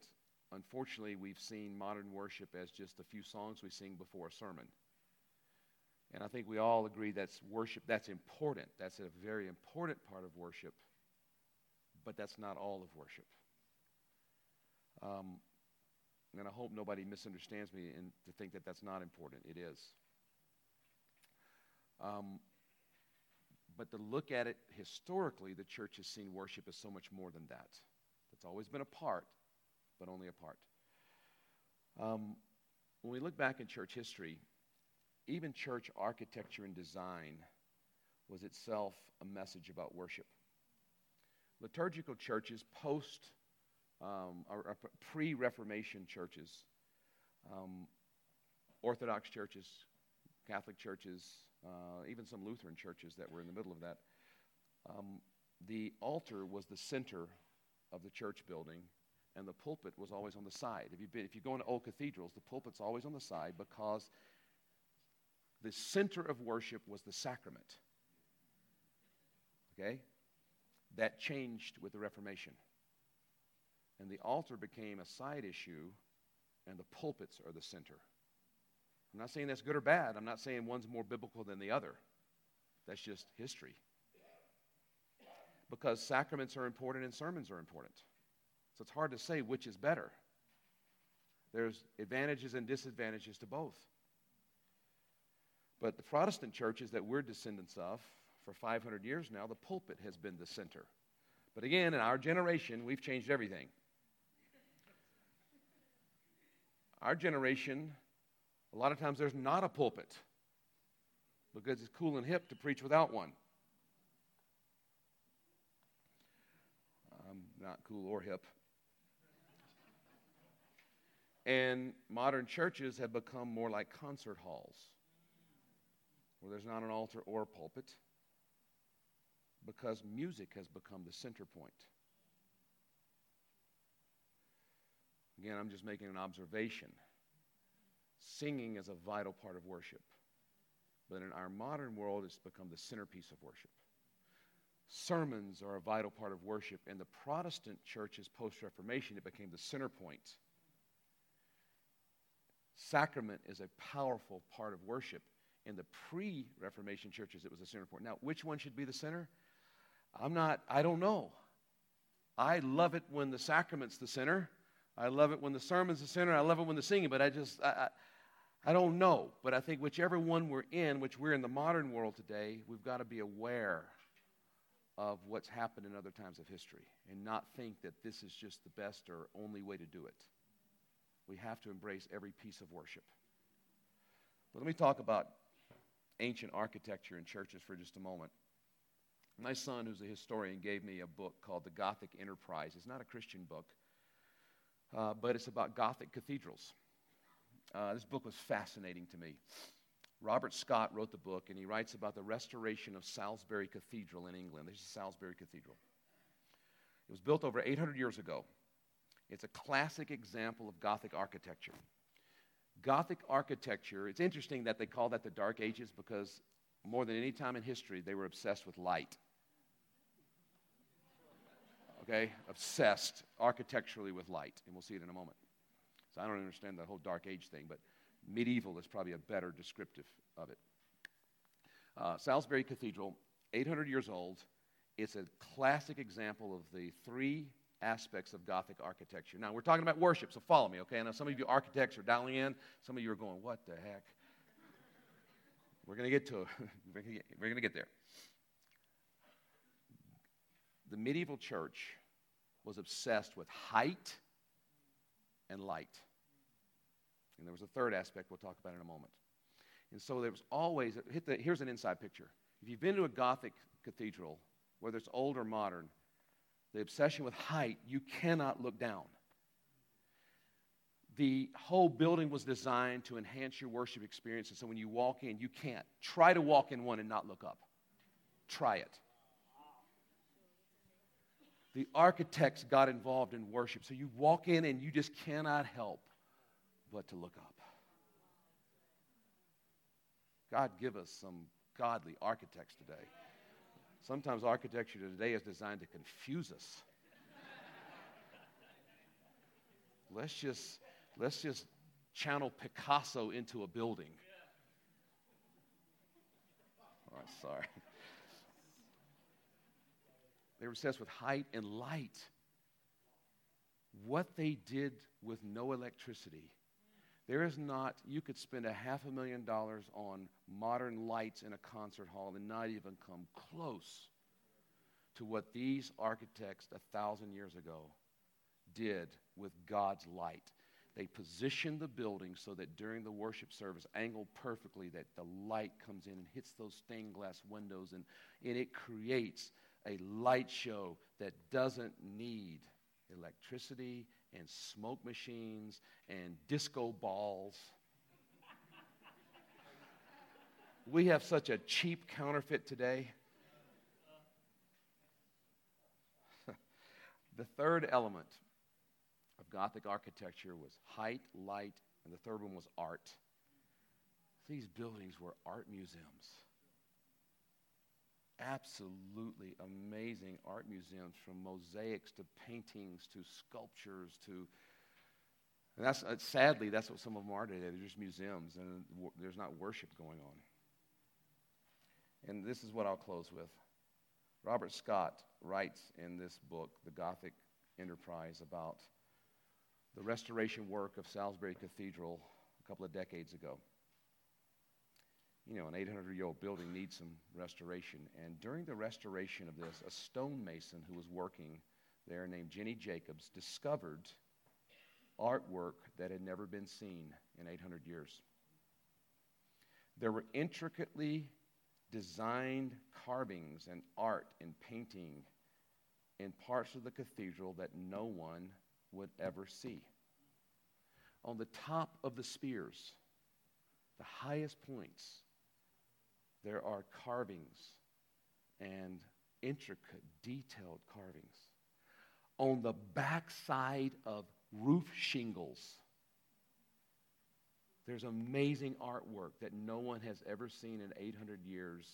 unfortunately we've seen modern worship as just a few songs we sing before a sermon. And I think we all agree that's worship, that's important. That's a very important part of worship, but that's not all of worship. Um, and I hope nobody misunderstands me and to think that that's not important. It is. Um, but to look at it historically, the church has seen worship as so much more than that. It's always been a part, but only a part. Um, when we look back in church history, even church architecture and design was itself a message about worship. Liturgical churches, post um, or, or pre Reformation churches, um, Orthodox churches, Catholic churches, uh, even some Lutheran churches that were in the middle of that, um, the altar was the center of the church building, and the pulpit was always on the side. If, you've been, if you go into old cathedrals, the pulpit's always on the side because the center of worship was the sacrament. Okay? That changed with the Reformation. And the altar became a side issue, and the pulpits are the center. I'm not saying that's good or bad. I'm not saying one's more biblical than the other. That's just history. Because sacraments are important and sermons are important. So it's hard to say which is better. There's advantages and disadvantages to both. But the Protestant churches that we're descendants of for 500 years now, the pulpit has been the center. But again, in our generation, we've changed everything. Our generation, a lot of times there's not a pulpit because it's cool and hip to preach without one. I'm not cool or hip. And modern churches have become more like concert halls where there's not an altar or a pulpit because music has become the center point. Again, I'm just making an observation. Singing is a vital part of worship. But in our modern world, it's become the centerpiece of worship. Sermons are a vital part of worship. In the Protestant churches post Reformation, it became the center point. Sacrament is a powerful part of worship. In the pre Reformation churches, it was the center point. Now, which one should be the center? I'm not, I don't know. I love it when the sacrament's the center. I love it when the sermon's the center. I love it when the singing, but I just, I, I, I don't know. But I think whichever one we're in, which we're in the modern world today, we've got to be aware of what's happened in other times of history and not think that this is just the best or only way to do it. We have to embrace every piece of worship. But let me talk about ancient architecture in churches for just a moment. My son, who's a historian, gave me a book called The Gothic Enterprise. It's not a Christian book, uh, but it's about Gothic cathedrals. Uh, this book was fascinating to me. Robert Scott wrote the book, and he writes about the restoration of Salisbury Cathedral in England. This is Salisbury Cathedral. It was built over 800 years ago. It's a classic example of Gothic architecture. Gothic architecture, it's interesting that they call that the Dark Ages because more than any time in history, they were obsessed with light. Okay? Obsessed architecturally with light. And we'll see it in a moment. So I don't understand the whole Dark Age thing, but medieval is probably a better descriptive of it. Uh, Salisbury Cathedral, 800 years old. It's a classic example of the three aspects of Gothic architecture. Now, we're talking about worship, so follow me, okay? Now, some of you architects are dialing in. Some of you are going, what the heck? We're going to get to it. we're going to get there. The medieval church was obsessed with height and light. And there was a third aspect we'll talk about in a moment. And so there was always, the, here's an inside picture. If you've been to a Gothic cathedral, whether it's old or modern, the obsession with height, you cannot look down. The whole building was designed to enhance your worship experience. And so when you walk in, you can't. Try to walk in one and not look up. Try it. The architects got involved in worship. So you walk in and you just cannot help but to look up. God, give us some godly architects today. Sometimes architecture today is designed to confuse us. let's just let's just channel Picasso into a building. I'm sorry. They were obsessed with height and light. What they did with no electricity. There is not, you could spend a half a million dollars on modern lights in a concert hall and not even come close to what these architects a thousand years ago did with God's light. They positioned the building so that during the worship service, angled perfectly, that the light comes in and hits those stained glass windows, and, and it creates a light show that doesn't need electricity and smoke machines and disco balls. we have such a cheap counterfeit today. the third element of Gothic architecture was height, light, and the third one was art. These buildings were art museums. Absolutely amazing art museums from mosaics to paintings to sculptures to. And that's, uh, sadly, that's what some of them are today. They're just museums and there's not worship going on. And this is what I'll close with. Robert Scott writes in this book, The Gothic Enterprise, about the restoration work of Salisbury Cathedral a couple of decades ago. You know, an 800 year old building needs some restoration. And during the restoration of this, a stonemason who was working there named Jenny Jacobs discovered artwork that had never been seen in 800 years. There were intricately designed carvings and art and painting in parts of the cathedral that no one would ever see. On the top of the spears, the highest points, there are carvings and intricate, detailed carvings. On the backside of roof shingles, there's amazing artwork that no one has ever seen in 800 years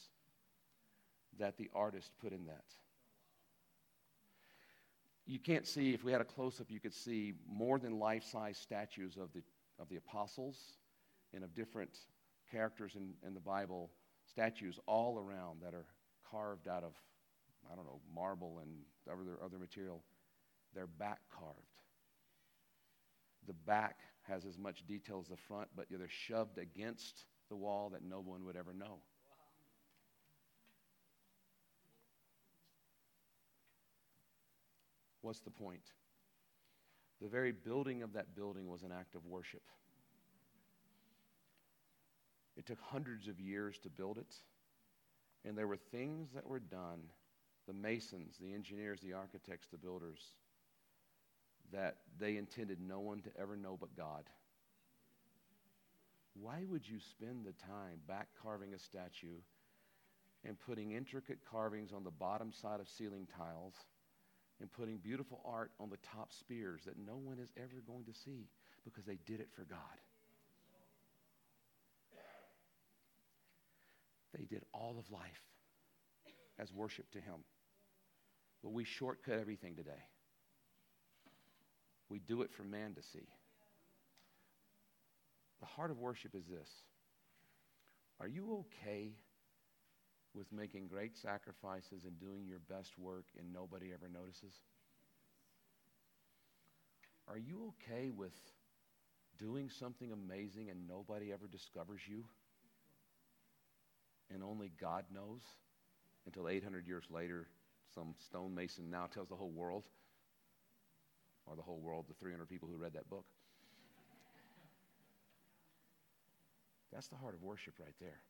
that the artist put in that you can't see, if we had a close up, you could see more than life size statues of the, of the apostles and of different characters in, in the Bible, statues all around that are carved out of, I don't know, marble and other, other material. They're back carved. The back has as much detail as the front, but they're shoved against the wall that no one would ever know. What's the point? The very building of that building was an act of worship. It took hundreds of years to build it, and there were things that were done the masons, the engineers, the architects, the builders that they intended no one to ever know but God. Why would you spend the time back carving a statue and putting intricate carvings on the bottom side of ceiling tiles? and putting beautiful art on the top spears that no one is ever going to see because they did it for God. They did all of life as worship to Him. But we shortcut everything today. We do it for man to see. The heart of worship is this Are you okay with making great sacrifices and doing your best work and nobody ever notices? Are you okay with doing something amazing and nobody ever discovers you? And only God knows? Until 800 years later, some stonemason now tells the whole world, or the whole world, the 300 people who read that book. That's the heart of worship right there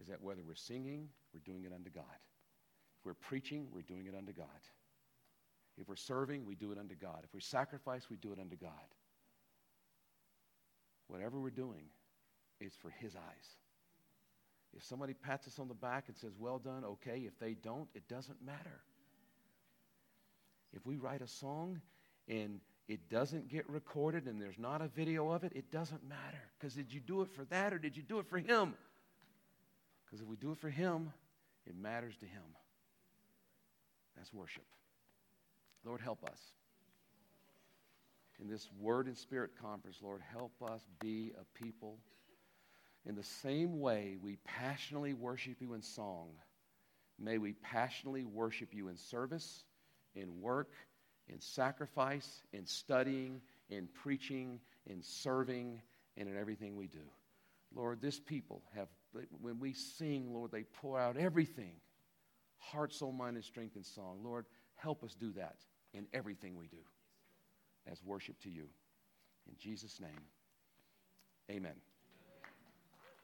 is that whether we're singing, we're doing it unto God. If we're preaching, we're doing it unto God. If we're serving, we do it unto God. If we sacrifice, we do it unto God. Whatever we're doing is for His eyes. If somebody pats us on the back and says, Well done, okay. If they don't, it doesn't matter. If we write a song and it doesn't get recorded and there's not a video of it, it doesn't matter. Because did you do it for that or did you do it for Him? Because if we do it for Him, it matters to Him. That's worship. Lord, help us. In this Word and Spirit conference, Lord, help us be a people. In the same way we passionately worship you in song, may we passionately worship you in service, in work, in sacrifice, in studying, in preaching, in serving, and in everything we do. Lord, this people have, when we sing, Lord, they pour out everything heart, soul, mind, and strength in song. Lord, help us do that in everything we do as worship to you. In Jesus' name, amen.